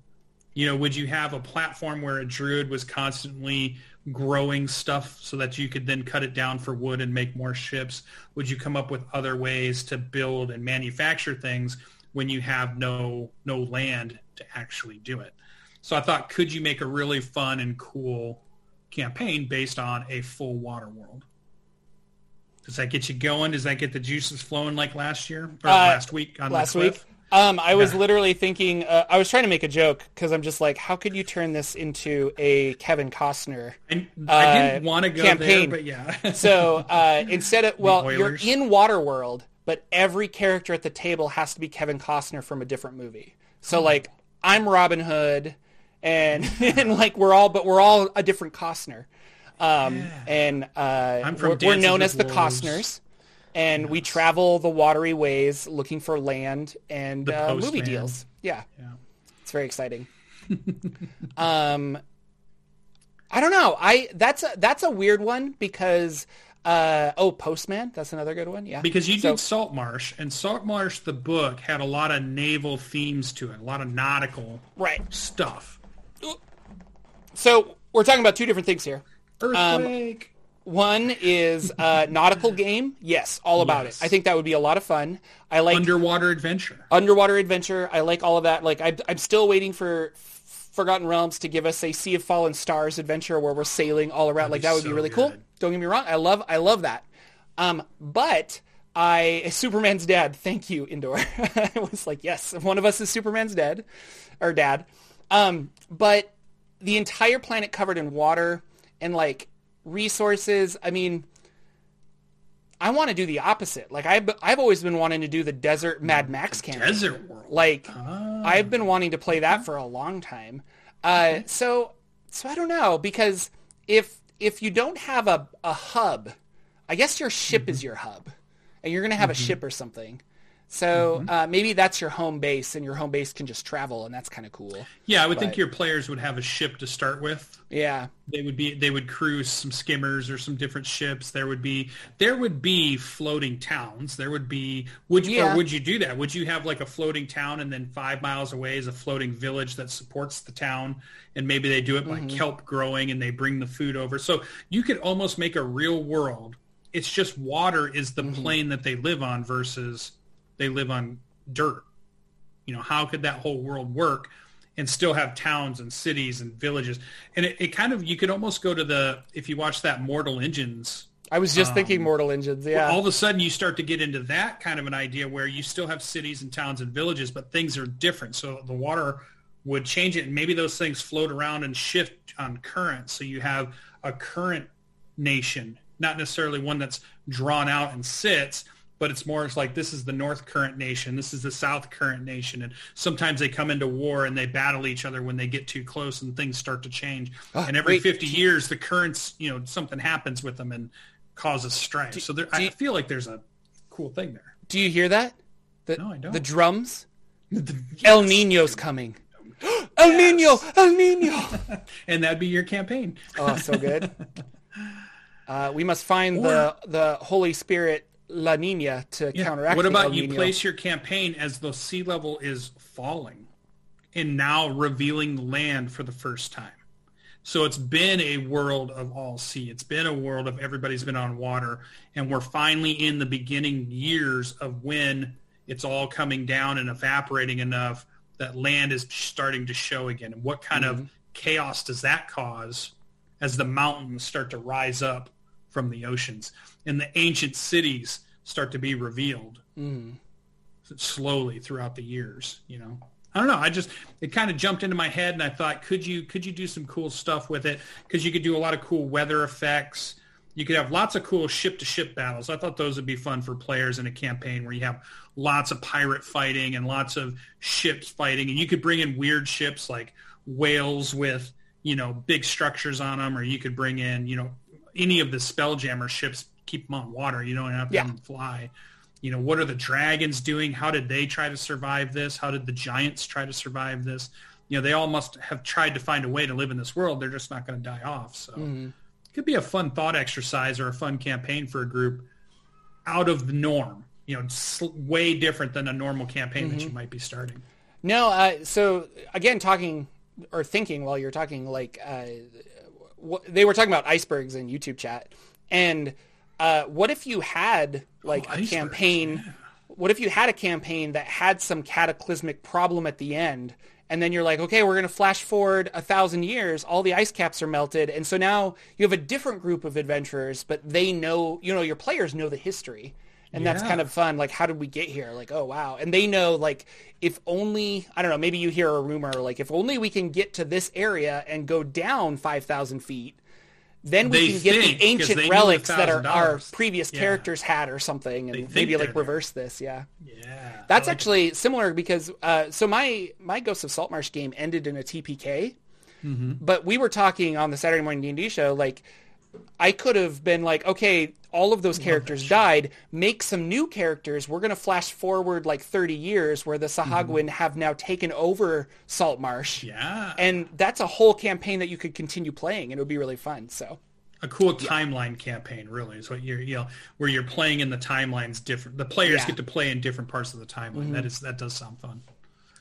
you know, would you have a platform where a druid was constantly growing stuff so that you could then cut it down for wood and make more ships? Would you come up with other ways to build and manufacture things when you have no no land to actually do it? So I thought, could you make a really fun and cool campaign based on a full water world? Does that get you going? Does that get the juices flowing like last year or Uh, last week on last the cliff? week. Um, I was Yeah. literally thinking. Uh, I was trying to make a joke because I'm just like, how could you turn this into a Kevin Costner? And I uh, didn't want to go campaign. there, but yeah. So uh, instead of well, you're in Waterworld, but every character at the table has to be Kevin Costner from a different movie. So Hmm. like, I'm Robin Hood, and and like we're all, but we're all a different Costner. Um, and uh, I'm from we're, we're known as the Wolves. Costners. And we travel the watery ways looking for land and uh, movie deals. Yeah. Yeah. It's very exciting. um, I don't know. I that's a that's a weird one because uh, oh, Postman. That's another good one. Yeah. Because you So- did Saltmarsh, and Saltmarsh, the book, had a lot of naval themes to it, a lot of nautical right. stuff. So we're talking about two different things here. Earthquake. One is uh, nautical game. Yes, all about Yes. it. I think that would be a lot of fun. I like underwater adventure. underwater adventure. I like all of that. Like I, I'm still waiting for Forgotten Realms to give us a Sea of Fallen Stars adventure where we're sailing all around. like that would be so really cool. Don't get me wrong. I love I love that. Um, but I Superman's dad. Thank you, Indoor. I was like, yes, one of us is Superman's dad or dad. Um, but the entire planet covered in water and like resources. I mean, I want to do the opposite. Like I've I've always been wanting to do the desert Mad Max campaign. Desert world. Like Ah. I've been wanting to play that for a long time. Uh, so so I don't know because if if you don't have a, a hub, I guess your ship is your hub, and you're gonna have a ship or something. So mm-hmm. uh, maybe that's your home base, and your home base can just travel, and that's kind of cool. Yeah, I would think your players would have a ship to start with. Yeah, They would be they would cruise some skimmers or some different ships. There would be there would be floating towns. There would be would you Yeah. or would you do that? Would you have like a floating town and then five miles away is a floating village that supports the town and maybe they do it by mm-hmm. kelp growing and they bring the food over. So you could almost make a real world. It's just water is the mm-hmm. plane that they live on versus they live on dirt. You know, how could that whole world work and still have towns and cities and villages? And it, it kind of, you could almost go to the, if you watch that Mortal Engines, I was just thinking um, Mortal Engines. Yeah, all of a sudden you start to get into that kind of an idea where you still have cities and towns and villages, but things are different. So the water would change it and maybe those things float around and shift on current. So you have a current nation, not necessarily one that's drawn out and sits, but it's more it's like this is the North Current nation, this is the South Current nation, and sometimes they come into war and they battle each other when they get too close and things start to change. and every wait, 50 years, the currents, you know, something happens with them and causes strife. so there, I you- feel like there's a cool thing there. do you hear that? The, No, I don't. The drums. El Nino's coming. El Nino, El Nino. and that'd be your campaign. Oh, so good. Uh, we must find the the Holy Spirit La Nina to Yeah. counteract. What about you place your campaign as the sea level is falling? and now revealing the land for the first time. So it's been a world of all sea. It's been a world of everybody's been on water. And we're finally in the beginning years of when it's all coming down and evaporating enough that land is starting to show again. And what kind mm-hmm. of chaos does that cause as the mountains start to rise up from the oceans and the ancient cities start to be revealed mm. slowly throughout the years, you know? I don't know. I just it kind of jumped into my head, and I thought, could you could you do some cool stuff with it? Because you could do a lot of cool weather effects. You could have lots of cool ship to ship battles. I thought those would be fun for players in a campaign where you have lots of pirate fighting and lots of ships fighting, and you could bring in weird ships like whales with you know big structures on them, or you could bring in you know any of the Spelljammer ships, keep them on water. You don't have yeah. them fly you know, what are the dragons doing? How did they try to survive this? How did the giants try to survive this? You know, they all must have tried to find a way to live in this world. They're just not going to die off. So mm-hmm. it could be a fun thought exercise or a fun campaign for a group out of the norm. You know, way different than a normal campaign mm-hmm. that you might be starting. No, uh, so again, talking or thinking while you're talking, like uh, they were talking about icebergs in YouTube chat, and uh, what if you had like oh, a campaign? Yeah. What if you had a campaign that had some cataclysmic problem at the end, and then you're like, okay, we're going to flash forward a thousand years. All the ice caps are melted, and so now you have a different group of adventurers, but they know, you know, your players know the history, and yeah. that's kind of fun. Like, how did we get here? Like, oh wow, and they know, like, if only I don't know, maybe you hear a rumor, like, if only we can get to this area and go down five thousand feet then we they can get the ancient relics that our, our previous yeah. characters had or something and maybe like reverse this yeah yeah that's like actually it. similar because uh, so my my ghosts of saltmarsh game ended in a tpk mm-hmm. but we were talking on the saturday morning d&d show like I could have been like, okay, all of those characters died. Make some new characters. We're going to flash forward like 30 years where the Sahuagin mm-hmm. have now taken over Saltmarsh. Yeah. And that's a whole campaign that you could continue playing and it would be really fun. So a cool yeah. timeline campaign really is what you're you know where you're playing in the timelines different the players yeah. get to play in different parts of the timeline mm-hmm. that is that does sound fun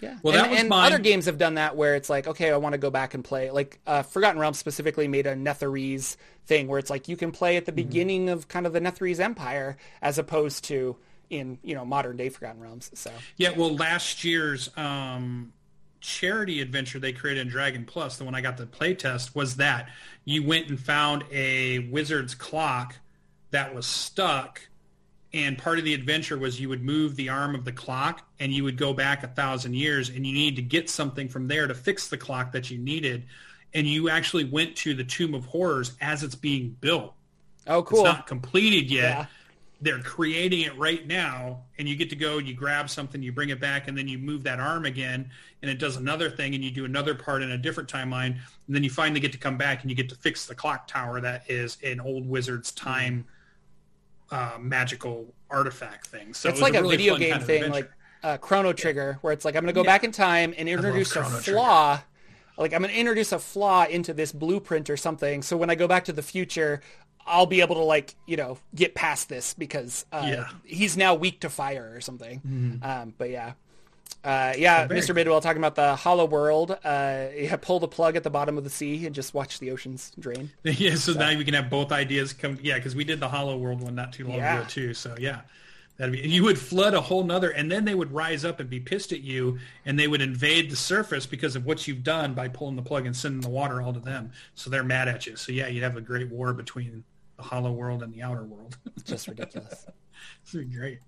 yeah. Well, and, that was and mine. other games have done that where it's like, okay, I want to go back and play. Like uh, Forgotten Realms specifically made a Netherese thing where it's like you can play at the mm-hmm. beginning of kind of the Netherese Empire as opposed to in you know modern day Forgotten Realms. So yeah, well, last year's um, charity adventure they created in Dragon Plus, the one I got to play test, was that you went and found a wizard's clock that was stuck and part of the adventure was you would move the arm of the clock and you would go back a thousand years and you need to get something from there to fix the clock that you needed. And you actually went to the tomb of horrors as it's being built. Oh cool. it's not completed yet. Yeah. they're creating it right now and you get to go you grab something you bring it back and then you move that arm again and it does another thing and you do another part in a different timeline. And then you finally get to come back and you get to fix the clock tower that is an old wizard's time mm-hmm uh, magical artifact thing. So it's it like a, really video game kind of thing, like uh, Chrono Trigger, where it's like I'm going to go yeah. back in time and introduce a flaw. Trigger. Like I'm going to introduce a flaw into this blueprint or something. So when I go back to the future, I'll be able to like you know get past this because uh, yeah. he's now weak to fire or something. Mm-hmm. Um, but yeah, uh, yeah, Mr. Bidwell talking about the hollow world. Uh, yeah, pull the plug at the bottom of the sea and just watch the oceans drain. yeah, so, so. now we can have both ideas come. Yeah, because we did the hollow world one not too long yeah. ago too. So yeah, that'd be. You would flood a whole nother, and then they would rise up and be pissed at you, and they would invade the surface because of what you've done by pulling the plug and sending the water all to them. So they're mad at you. So yeah, you'd have a great war between the hollow world and the outer world. just ridiculous. This would be great.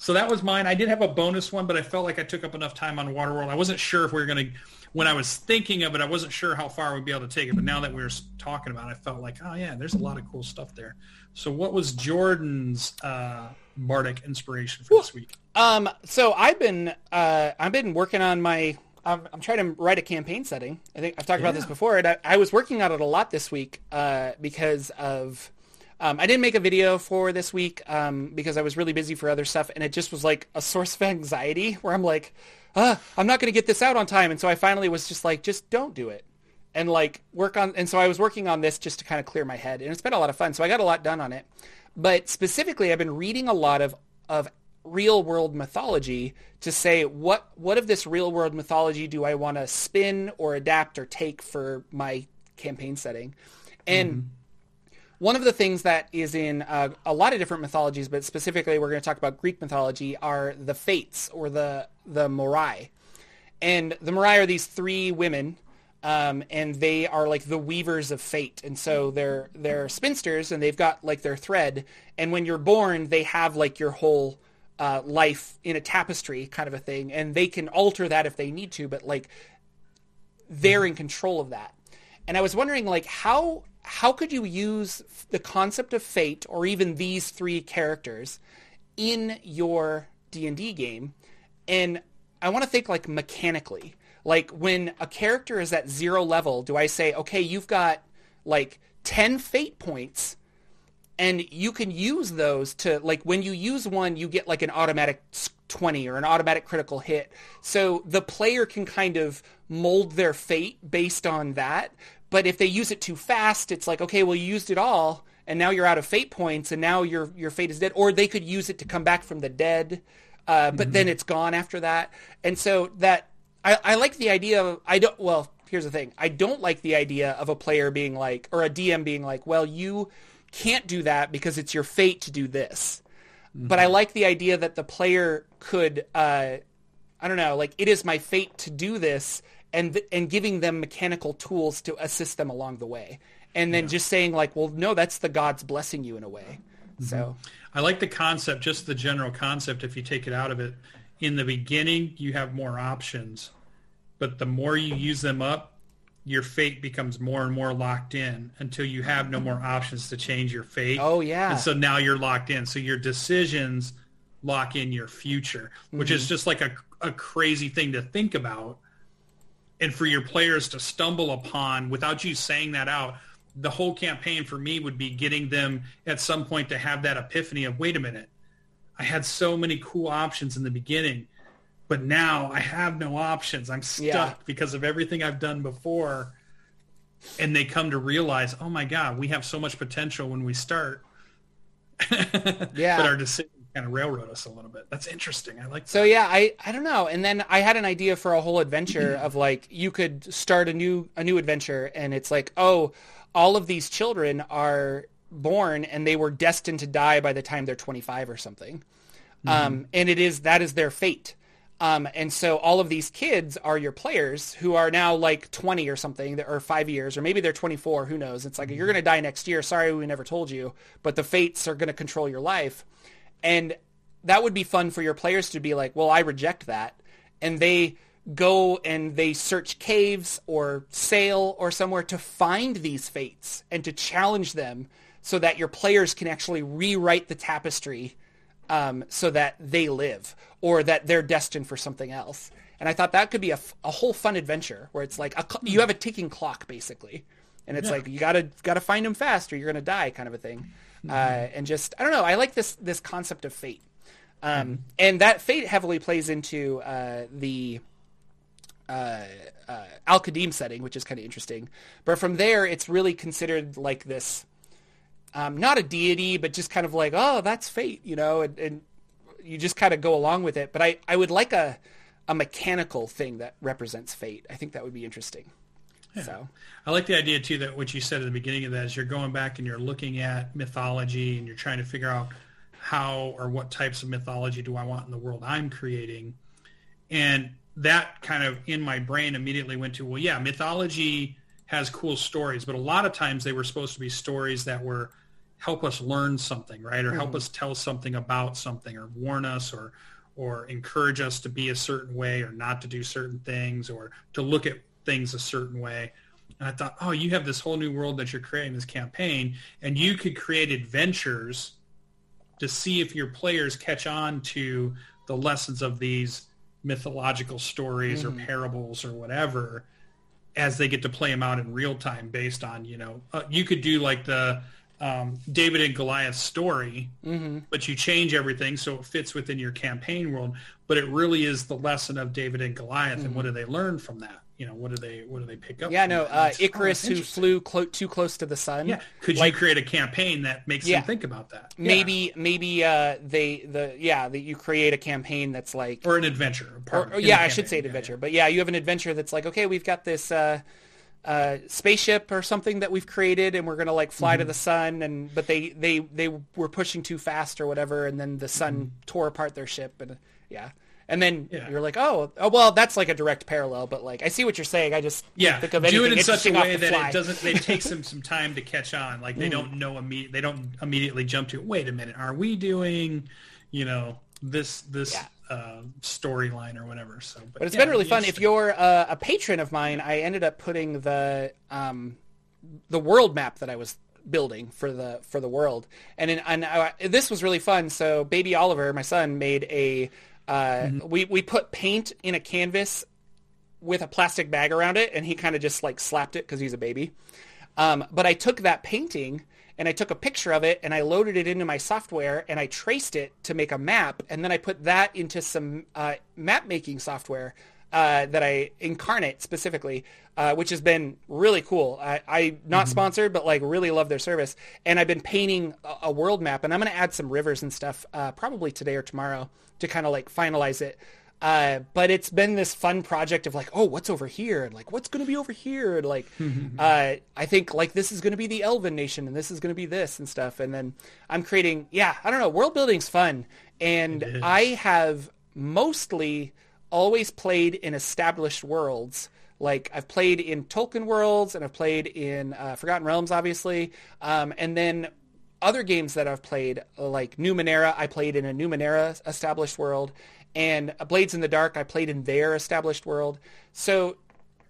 So that was mine. I did have a bonus one, but I felt like I took up enough time on Waterworld. I wasn't sure if we were going to, when I was thinking of it, I wasn't sure how far we'd be able to take it. But now that we were talking about it, I felt like, oh, yeah, there's a lot of cool stuff there. So what was Jordan's uh, Bardic inspiration for well, this week? Um, so I've been, uh, I've been working on my, I'm, I'm, trying to write a campaign setting. I think I've talked yeah. about this before. And I, I, was working on it a lot this week uh, because of um, I didn't make a video for this week um, because I was really busy for other stuff, and it just was like a source of anxiety where I'm like, uh, I'm not going to get this out on time, and so I finally was just like, just don't do it, and like work on. And so I was working on this just to kind of clear my head, and it's been a lot of fun. So I got a lot done on it, but specifically, I've been reading a lot of of real world mythology to say what what of this real world mythology do I want to spin or adapt or take for my campaign setting, and. Mm-hmm. One of the things that is in uh, a lot of different mythologies, but specifically we're going to talk about Greek mythology, are the Fates or the the Moirai. And the Moirai are these three women um, and they are like the weavers of fate. And so they're they're spinsters, and they've got like their thread. And when you're born, they have like your whole uh, life in a tapestry kind of a thing, and they can alter that if they need to. But like they're in control of that. And I was wondering, like, how how could you use the concept of fate, or even these three characters, in your D and D game? And I want to think like mechanically like when a character is at zero level, do I say, okay, you've got like 10 fate points and you can use those to like when you use one, you get like an automatic 20 or an automatic critical hit. So the player can kind of mold their fate based on that. But if they use it too fast, it's like, okay, well, you used it all and now you're out of fate points and now your your fate is dead or they could use it to come back from the dead uh, but mm-hmm. then it's gone after that and so that I, I like the idea of I don't well here's the thing I don't like the idea of a player being like or a DM being like well you can't do that because it's your fate to do this mm-hmm. but I like the idea that the player could uh, I don't know like it is my fate to do this and and giving them mechanical tools to assist them along the way and then yeah. just saying like well no that's the gods blessing you in a way mm-hmm. so I like the concept just the general concept if you take it out of it in the beginning you have more options, but the more you use them up, your fate becomes more and more locked in until you have no more options to change your fate. Oh yeah. And so now you're locked in. So your decisions lock in your future, which mm-hmm. is just like a, a crazy thing to think about. And for your players to stumble upon without you saying that out, the whole campaign for me would be getting them at some point to have that epiphany of, wait a minute, I had so many cool options in the beginning, but now I have no options. I'm stuck yeah. because of everything I've done before. And they come to realize, oh my God, we have so much potential when we start. yeah. But our decision kind of railroad us a little bit. That's interesting. I like that. So yeah, I, I don't know. And then I had an idea for a whole adventure of like you could start a new a new adventure and it's like, oh, all of these children are born and they were destined to die by the time they're 25 or something. Mm-hmm. Um, and it is that is their fate. Um, and so all of these kids are your players who are now like 20 or something, or five years, or maybe they're 24. Who knows? It's like mm-hmm. you're going to die next year. Sorry, we never told you. But the fates are going to control your life, and that would be fun for your players to be like, well, I reject that, and they go and they search caves or sail or somewhere to find these fates and to challenge them so that your players can actually rewrite the tapestry um, so that they live or that they're destined for something else. And I thought that could be a, a whole fun adventure where it's like a, you have a ticking clock basically, and it's yeah. like you gotta gotta find them fast or you're gonna die kind of a thing. Mm-hmm. Uh, and just I don't know. I like this this concept of fate, um, mm-hmm. and that fate heavily plays into uh, the uh, uh, Al Qadim setting, which is kind of interesting. But from there, it's really considered like this um, not a deity, but just kind of like, oh, that's fate, you know, and, and you just kind of go along with it. But I, I would like a, a mechanical thing that represents fate. I think that would be interesting. Yeah. So I like the idea too that what you said at the beginning of that is you're going back and you're looking at mythology and you're trying to figure out how or what types of mythology do I want in the world I'm creating. And that kind of in my brain immediately went to, well, yeah, mythology has cool stories, but a lot of times they were supposed to be stories that were help us learn something, right? Or help mm-hmm. us tell something about something or warn us or or encourage us to be a certain way or not to do certain things or to look at things a certain way. And I thought, oh, you have this whole new world that you're creating this campaign and you could create adventures to see if your players catch on to the lessons of these mythological stories mm-hmm. or parables or whatever as they get to play them out in real time based on, you know, uh, you could do like the um, David and Goliath story, mm-hmm. but you change everything so it fits within your campaign world. But it really is the lesson of David and Goliath, mm-hmm. and what mm-hmm. do they learn from that? You know, what do they what do they pick up? Yeah, no, uh, oh, Icarus who flew clo- too close to the sun. Yeah, could like, you create a campaign that makes Yeah. them think about that? Yeah. maybe maybe uh, they the yeah that you create a campaign that's like or an adventure. or, or yeah, I should say an Yeah, adventure. But yeah, you have an adventure that's like, okay, we've got this uh, uh, spaceship or something that we've created, and we're gonna like fly Mm-hmm. to the sun, and but they they they were pushing too fast or whatever, and then the sun tore apart their ship, and yeah. And then. Yeah. you're like, oh, oh, well, that's like a direct parallel, but like, I see what you're saying. I just Yeah, think of do it in such a way that fly. it doesn't. It takes them some time to catch on. Like they Mm. don't know immediate. They don't immediately jump to. Wait a minute, are we doing, you know, this this Yeah. uh, storyline or whatever? So, But it's yeah, been really fun. If you're uh, a patron of mine, I ended up putting the um, the world map that I was building for the for the world, and in, and uh, this was really fun. So baby Oliver, my son, made a uh, we we put paint in a canvas with a plastic bag around it, and he kind of just like slapped it because he's a baby. Um, but I took that painting and I took a picture of it and I loaded it into my software and I traced it to make a map and then I put that into some uh, map making software uh, that I Inkarnate specifically, uh, which has been really cool. I, I not sponsored, but like really love their service. And I've been painting a, a world map and I'm going to add some rivers and stuff uh, probably today or tomorrow to kind of like finalize it. Uh, but it's been this fun project of like, oh, what's over here? And like, what's going to be over here? And like, uh, I think like this is going to be the Elven nation and this is going to be this and stuff. And then I'm creating, yeah, I don't know. World building's fun. And. I have mostly always played in established worlds. Like I've played in Tolkien worlds and I've played in uh, Forgotten Realms, obviously. Um, and then other games that I've played, like Numenera, I played in a Numenera established world, and Blades in the Dark, I played in their established world. So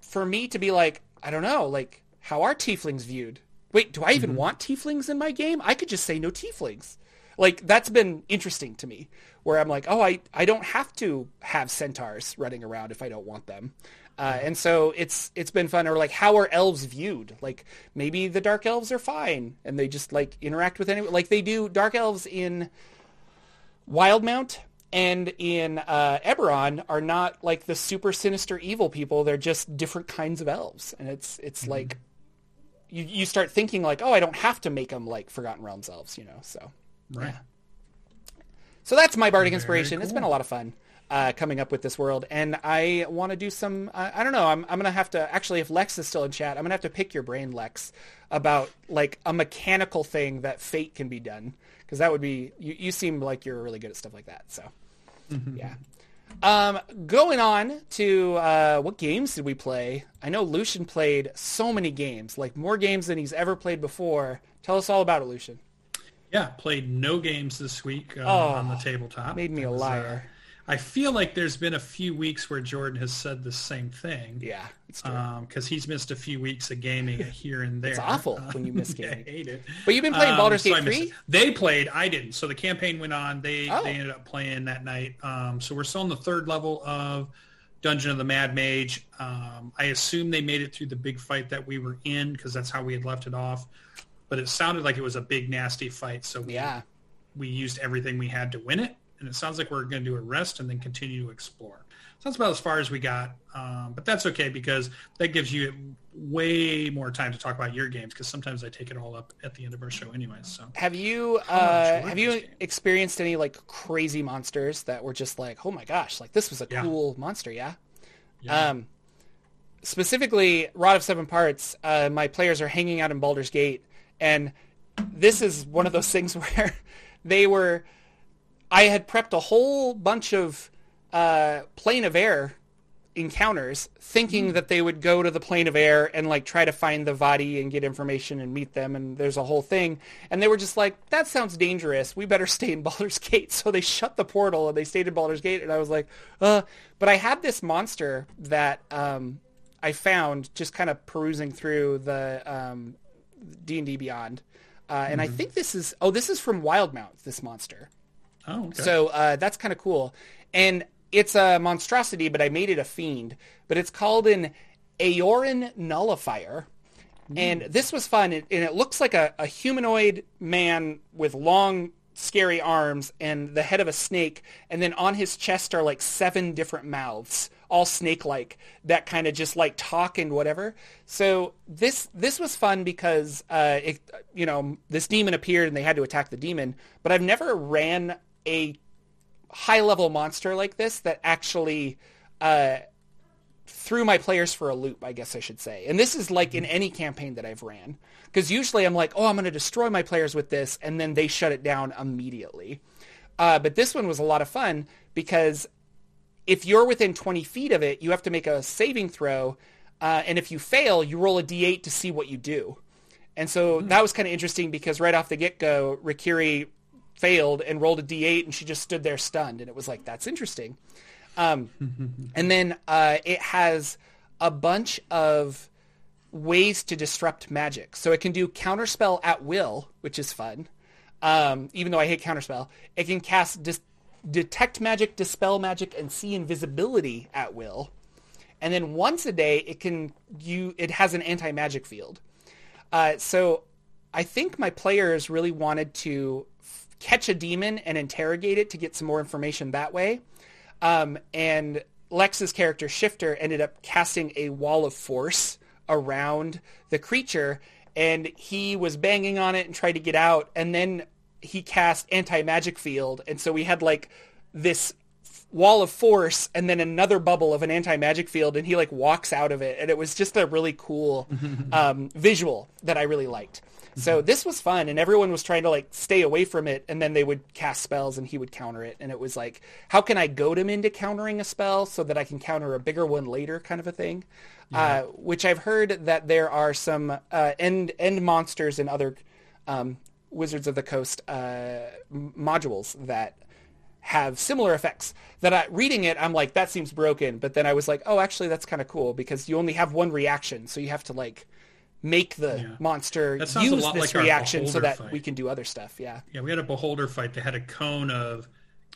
for me to be like, I don't know, like how are tieflings viewed? Wait, do I even mm-hmm. want tieflings in my game? I could just say no tieflings. Like that's been interesting to me, where I'm like, oh, I, I don't have to have centaurs running around if I don't want them. Uh, and so it's it's been fun. Or like, how are elves viewed? Like maybe the dark elves are fine and they just like interact with anyone. Like they do dark elves in Wildemount and in uh, Eberron are not like the super sinister evil people. They're just different kinds of elves, and it's it's like you you start thinking like, oh, I don't have to make them like Forgotten Realms elves, you know. So right. so that's my bardic Very inspiration. It's been a lot of fun. Uh, coming up with this world, and I want to do some. I I don't know. I'm, I'm gonna have to actually, if Lex is still in chat, I'm gonna have to pick your brain, Lex, about like a mechanical thing that Fate can be done, because that would be. You, you seem like you're really good at stuff like that. So, yeah. Um, going on to uh, what games did we play? I know Lucien played so many games, like more games than he's ever played before. Tell us all about it, Lucien. Yeah, played no games this week uh, Oh, on the tabletop. made me a was, uh, liar. I feel like there's been a few weeks where Jordan has said the same thing. Yeah, because he's missed a few weeks of gaming here and there. It's awful when you miss yeah, I hate it. But you've been playing Baldur's so Gate 3? it. They played, I didn't. So the campaign went on. They Oh. they ended up playing that night. Um, so we're still on the third level of Dungeon of the Mad Mage. Um, I assume they made it through the big fight that we were in because that's how we had left it off. But it sounded like it was a big nasty fight. So we, Yeah. we used everything we had to win it. And it sounds like we're going to do a rest and then continue to explore. So that's about as far as we got. Um, but that's okay because that gives you way more time to talk about your games because sometimes I take it all up at the end of our show anyways. So Have you uh, have you experienced any like crazy monsters that were just like, oh my gosh, like this was a Yeah. cool monster, yeah? yeah. Um, specifically, Rod of Seven Parts. Uh, my players are hanging out in Baldur's Gate, and this is one of those things where they were. I had prepped a whole bunch of uh, plane of air encounters, thinking that they would go to the plane of air and like try to find the Vaati and get information and meet them, and there's a whole thing. And they were just like, "That sounds dangerous. We better stay in Baldur's Gate." So they shut the portal and they stayed in Baldur's Gate. And I was like, "Uh." But I had this monster that um, I found just kind of perusing through the um, D&D Beyond. Uh, and I think this is, oh, this is from Wildemount, this monster. Oh, okay. So uh, that's kind of cool. And it's a monstrosity, but I made it a fiend. But it's called an Aeorian Nullifier. And this was fun. It, and it looks like a, a humanoid man with long, scary arms and the head of a snake. And then on his chest are like seven different mouths, all snake-like that kind of just like talk and whatever. So this this was fun because uh, it, you know this demon appeared and they had to attack the demon. But I've never ran a high level monster like this that actually uh, threw my players for a loop, I guess I should say. And this is like in any campaign that I've ran. Because usually I'm like, oh, I'm going to destroy my players with this, and then they shut it down immediately. Uh, but this one was a lot of fun because if you're within 20 feet of it, you have to make a saving throw. Uh, and if you fail, you roll a d8 to see what you do. And so mm-hmm. that was kind of interesting because right off the get-go, Rikiri failed and rolled a d8 and she just stood there stunned. And it was like, that's interesting. Um, and then uh, it has a bunch of ways to disrupt magic. So it can do counterspell at will, which is fun. Um, even though I hate counterspell, it can cast dis- detect magic, dispel magic, and see invisibility at will. And then once a day, it can you it has an anti magic field. Uh, so I think my players really wanted to catch a demon and interrogate it to get some more information that way. Um, and Lex's character Shifter ended up casting a wall of force around the creature, and he was banging on it and tried to get out, and then he cast anti magic field, and so we had like this wall of force and then another bubble of an anti-magic field and he like walks out of it and it was just a really cool um, visual that i really liked so mm-hmm. this was fun, and everyone was trying to like stay away from it, and then they would cast spells, and he would counter it, and it was like, how can I goad him into countering a spell so that I can counter a bigger one later, kind of a thing. Yeah. Uh, which I've heard that there are some uh, end end monsters and other um, Wizards of the Coast uh, modules that have similar effects. That I, reading it, I'm like, that seems broken. But then I was like, oh, actually, that's kind of cool because you only have one reaction, so you have to like make the yeah. monster use this like reaction so that fight. we can do other stuff. Yeah. Yeah, we had a beholder fight that had a cone of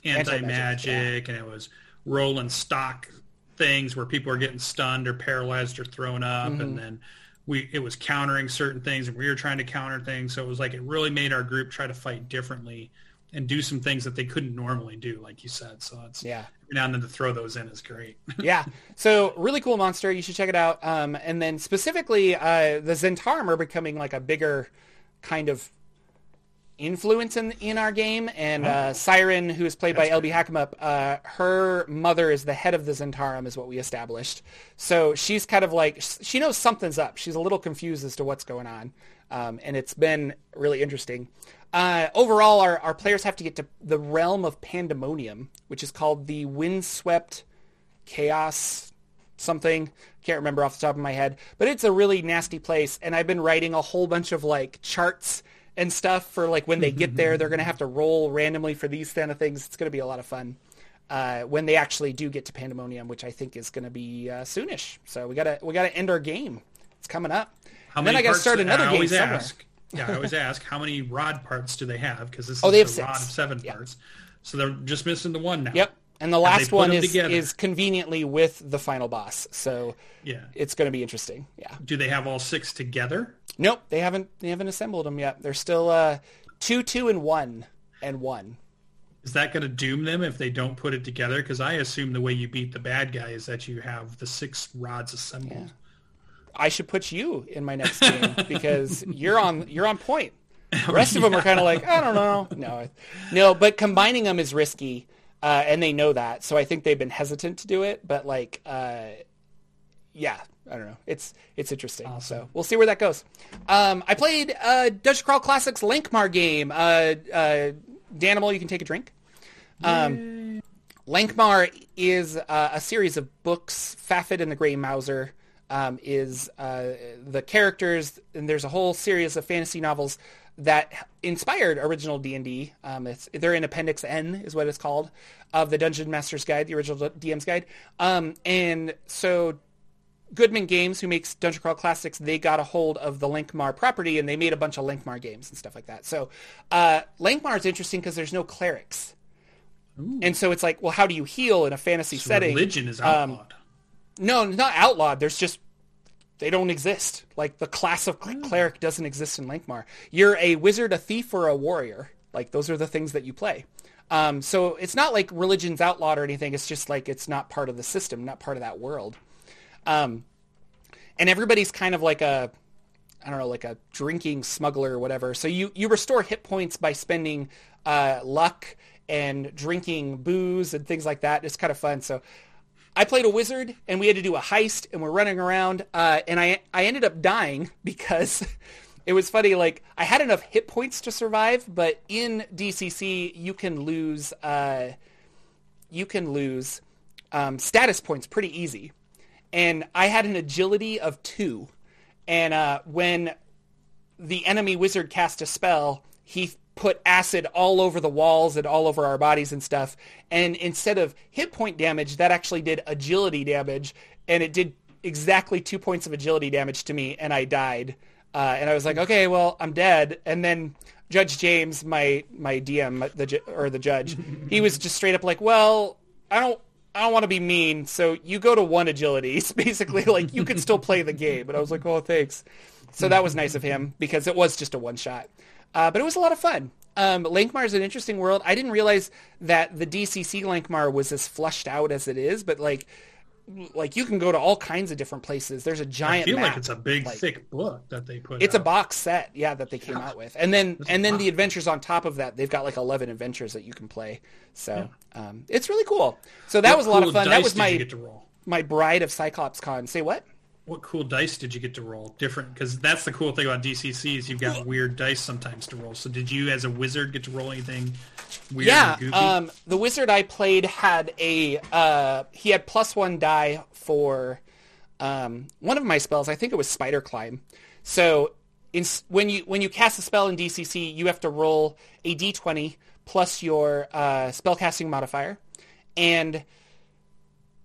anti magic, yeah. and it was rolling stock things where people were getting stunned or paralyzed or thrown up, mm-hmm. and then we it was countering certain things, and we were trying to counter things. So it was like it really made our group try to fight differently and do some things that they couldn't normally do, like you said. So it's yeah. Now and then to throw those in is great. yeah. So really cool monster. You should check it out. Um, and then specifically, uh, the Zhentarim are becoming like a bigger kind of influence in in our game. And uh, Siren, who is played That's by LB Hackamup, uh, her mother is the head of the Zhentarim, is what we established. So she's kind of like she knows something's up. She's a little confused as to what's going on, um, and it's been really interesting. Uh, overall, our, our players have to get to the realm of pandemonium, which is called the windswept chaos something. Can't remember off the top of my head, but it's a really nasty place. And I've been writing a whole bunch of like charts and stuff for like when they get there, they're going to have to roll randomly for these kind of things. It's going to be a lot of fun uh, when they actually do get to pandemonium, which I think is going to be uh, soonish. So we gotta we gotta end our game. It's coming up. How and then I got to start another game somewhere. Ask, yeah, I always ask how many rod parts do they have because this oh, is they have a six. rod of seven yep. parts. So they're just missing the one now. Yep. And the last one is, is conveniently with the final boss. So yeah, it's going to be interesting. Yeah. Do they have all six together? Nope, they haven't. They haven't assembled them yet. They're still uh, two, two, and one, and one. Is that going to doom them if they don't put it together? Because I assume the way you beat the bad guy is that you have the six rods assembled. Yeah. I should put you in my next game because you're on you're on point. The rest of them are kind of like I don't know, no, no. But combining them is risky, uh, and they know that. So I think they've been hesitant to do it. But like, uh, yeah, I don't know. It's it's interesting. Awesome. So we'll see where that goes. Um, I played uh, Dungeon Crawl Classics Lankhmar game. Uh, uh, Danimal, you can take a drink. Um, Lankhmar is uh, a series of books. Fafhrd and the Grey Mouser um, is uh, the characters, and there's a whole series of fantasy novels that inspired original D&D. Um, they're in Appendix N, is what it's called, of the Dungeon Master's Guide, the original DM's Guide. Um, and so Goodman Games, who makes Dungeon Crawl Classics, they got a hold of the Lankhmar property and they made a bunch of Lankhmar games and stuff like that. So uh, Lankhmar is interesting because there's no clerics. Ooh. And so it's like, well, how do you heal in a fantasy so setting? Religion is outlawed. Um, no, not outlawed. There's just they don't exist. Like the class of cleric doesn't exist in Lankhmar. You're a wizard, a thief, or a warrior, Like those are the things that you play. Um, so it's not like religion's outlawed or anything. It's just like it's not part of the system, not part of that world. Um, and everybody's kind of like a, I don't know, like a drinking smuggler or whatever. So you, you restore hit points by spending uh, luck and drinking booze and things like that. It's kind of fun. So I played a wizard and we had to do a heist and we're running around uh, and I I ended up dying because it was funny. Like I had enough hit points to survive, but in DCC you can lose uh, you can lose um, status points pretty easy, and I had an agility of two, and uh, when the enemy wizard cast a spell, he put acid all over the walls and all over our bodies and stuff. And instead of hit point damage, that actually did agility damage, and it did exactly two points of agility damage to me, and I died. Uh, and I was like, okay, well, I'm dead. And then Judge James, my my DM, the or the judge, he was just straight up like, well, I don't. I don't want to be mean, so you go to one agility. It's basically like you can still play the game. And I was like, oh, thanks. So that was nice of him because it was just a one shot. Uh, but it was a lot of fun. Um, Lankhmar is an interesting world. I didn't realize that the DCC Lankhmar was as flushed out as it is, but like, like you can go to all kinds of different places. There's a giant. I feel map. like it's a big, like, thick book that they put. It's out. a box set, yeah, that they came yeah. out with, and then and then the adventures on top of that. They've got like 11 adventures that you can play. So yeah. um, it's really cool. So that what was a lot of fun. That was my my Bride of Cyclops Con. Say what? What cool dice did you get to roll? Different because that's the cool thing about DCC is you've got weird dice sometimes to roll. So did you, as a wizard, get to roll anything weird? Yeah, um, the wizard I played had a uh, he had plus one die for um, one of my spells. I think it was Spider Climb. So in, when you when you cast a spell in DCC, you have to roll a d20 plus your uh, spellcasting modifier, and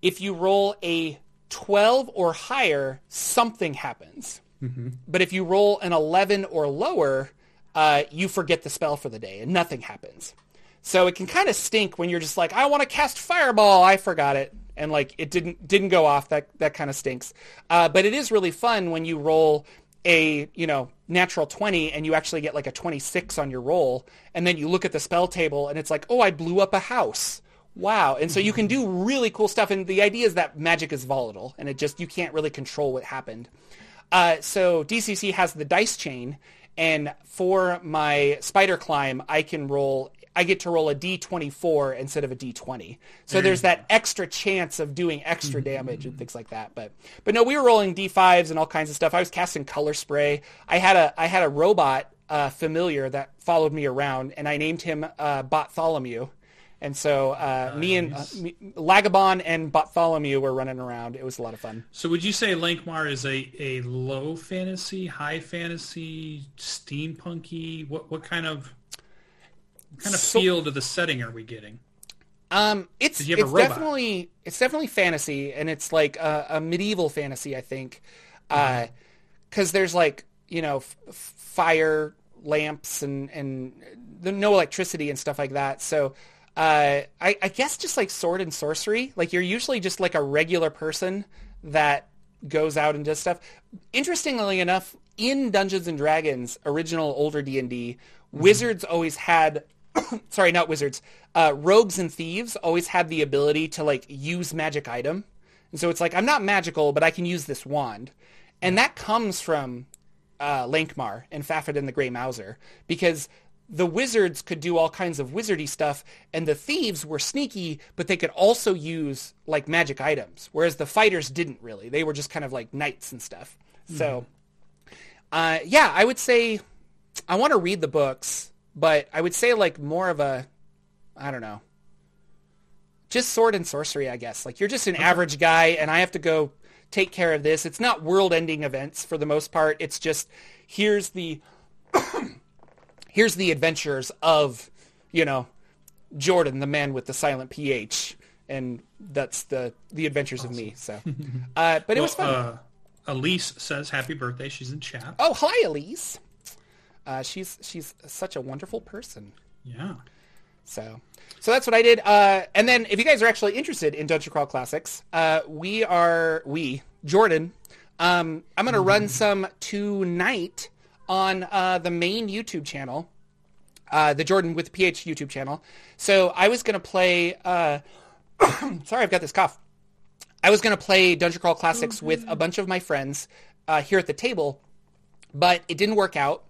if you roll a 12 or higher, something happens. Mm-hmm. But if you roll an 11 or lower, uh, you forget the spell for the day and nothing happens. So it can kind of stink when you're just like, I want to cast fireball. I forgot it. And like it didn't didn't go off. That that kind of stinks. Uh, but it is really fun when you roll a you know natural 20 and you actually get like a 26 on your roll and then you look at the spell table and it's like oh i blew up a house Wow. And so you can do really cool stuff. And the idea is that magic is volatile and it just, you can't really control what happened. Uh, so DCC has the dice chain. And for my spider climb, I can roll, I get to roll a D24 instead of a D20. So there's that extra chance of doing extra mm-hmm. damage and things like that. But, but no, we were rolling D5s and all kinds of stuff. I was casting color spray. I had a, I had a robot uh, familiar that followed me around and I named him uh, Bartholomew and so uh, me and uh, me, Lagabon and Bartholomew were running around. It was a lot of fun. So would you say Lankhmar is a, a low fantasy, high fantasy, steampunky? What what kind of what kind of so, feel to the setting are we getting? Um, it's it's definitely it's definitely fantasy, and it's like a, a medieval fantasy, I think, because mm-hmm. uh, there's like you know f- fire lamps and and the, no electricity and stuff like that. So uh, I, I guess just like sword and sorcery. Like you're usually just like a regular person that goes out and does stuff. Interestingly enough, in Dungeons and Dragons, original older D and D, mm-hmm. wizards always had, sorry, not wizards, uh, rogues and thieves always had the ability to like use magic item. And so it's like I'm not magical, but I can use this wand, and that comes from uh, Lankhmar and Fafhrd and the Grey Mouser because the wizards could do all kinds of wizardy stuff and the thieves were sneaky but they could also use like magic items whereas the fighters didn't really. They were just kind of like knights and stuff. Mm-hmm. so uh, yeah i would say i want to read the books but i would say like more of a i don't know just sword and sorcery i guess. Like you're just an okay. average guy and i have to go take care of this. It's not world ending events for the most part. It's just here's the here's the adventures of, you know, Jordan, the man with the silent PH, and that's the the adventures awesome. of me. So, uh, but well, it was fun. Uh, Elise says happy birthday. She's in chat. Oh, hi, Elise. Uh, she's she's such a wonderful person. Yeah. So, so that's what I did. Uh, and then, if you guys are actually interested in Dungeon Crawl Classics, uh, we are we Jordan. Um, I'm going to mm-hmm. run some tonight on uh, the main YouTube channel. uh, the Jordan with PH YouTube channel. So I was going to play. Uh, sorry, I've got this cough. I was going to play Dungeon Crawl Classics with a bunch of my friends uh, here at the table, but it didn't work out.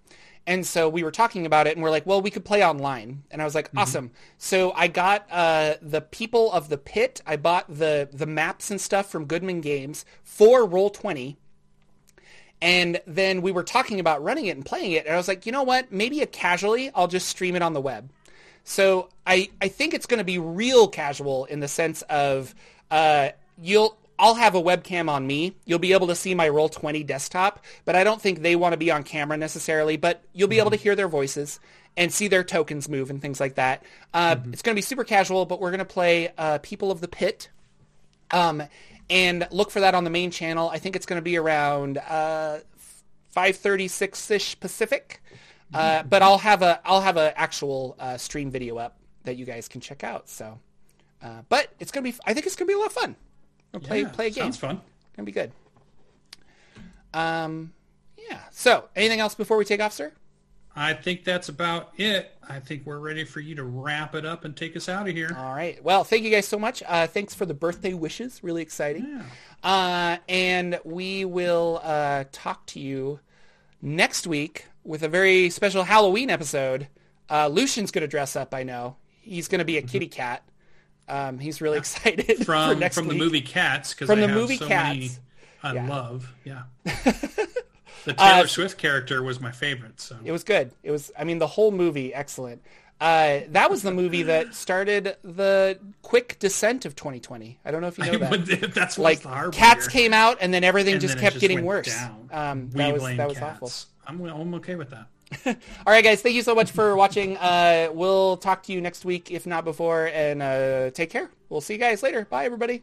And so we were talking about it, and we're like, well, we could play online. And I was like, awesome. So I got uh, the People of the Pit. I bought the the maps and stuff from Goodman Games for Roll Twenty. And then we were talking about running it and playing it, and I was like, you know what? Maybe a casually, I'll just stream it on the web. So I, I think it's going to be real casual in the sense of uh, you'll I'll have a webcam on me. You'll be able to see my Roll Twenty desktop, but I don't think they want to be on camera necessarily. But you'll be able to hear their voices and see their tokens move and things like that. Uh, It's going to be super casual, but we're going to play uh, People of the Pit. Um, and look for that on the main channel. I think it's going to be around uh, 5:36ish Pacific. Uh, but I'll have a I'll have an actual uh, stream video up that you guys can check out. So, uh, but it's gonna be I think it's gonna be a lot of fun. We'll play Yeah, play a game. Sounds fun. Gonna be good. Um, yeah. So, anything else before we take off, sir? I think that's about it. I think we're ready for you to wrap it up and take us out of here. All right. Well, thank you guys so much. Uh, thanks for the birthday wishes. Really exciting. Uh, and we will uh, talk to you next week with a very special Halloween episode. Uh, Lucien's going to dress up. I know he's going to be a kitty cat. Um, he's really excited for Mm-hmm. From next from week. the movie Cats because From I the movie so Cats. many I Yeah. love. Yeah. the Taylor Uh, Swift character was my favorite. So It was good. It was. I mean, the whole movie excellent. Uh, that was the movie that started the quick descent of 2020. I don't know if you know that. that's like cats came out and then everything And just then kept getting worse. Um, that was that was cats. awful. I'm I'm okay with that. All right, guys, thank you so much for watching. Uh, we'll talk to you next week, if not before, and uh, take care. We'll see you guys later. Bye, everybody.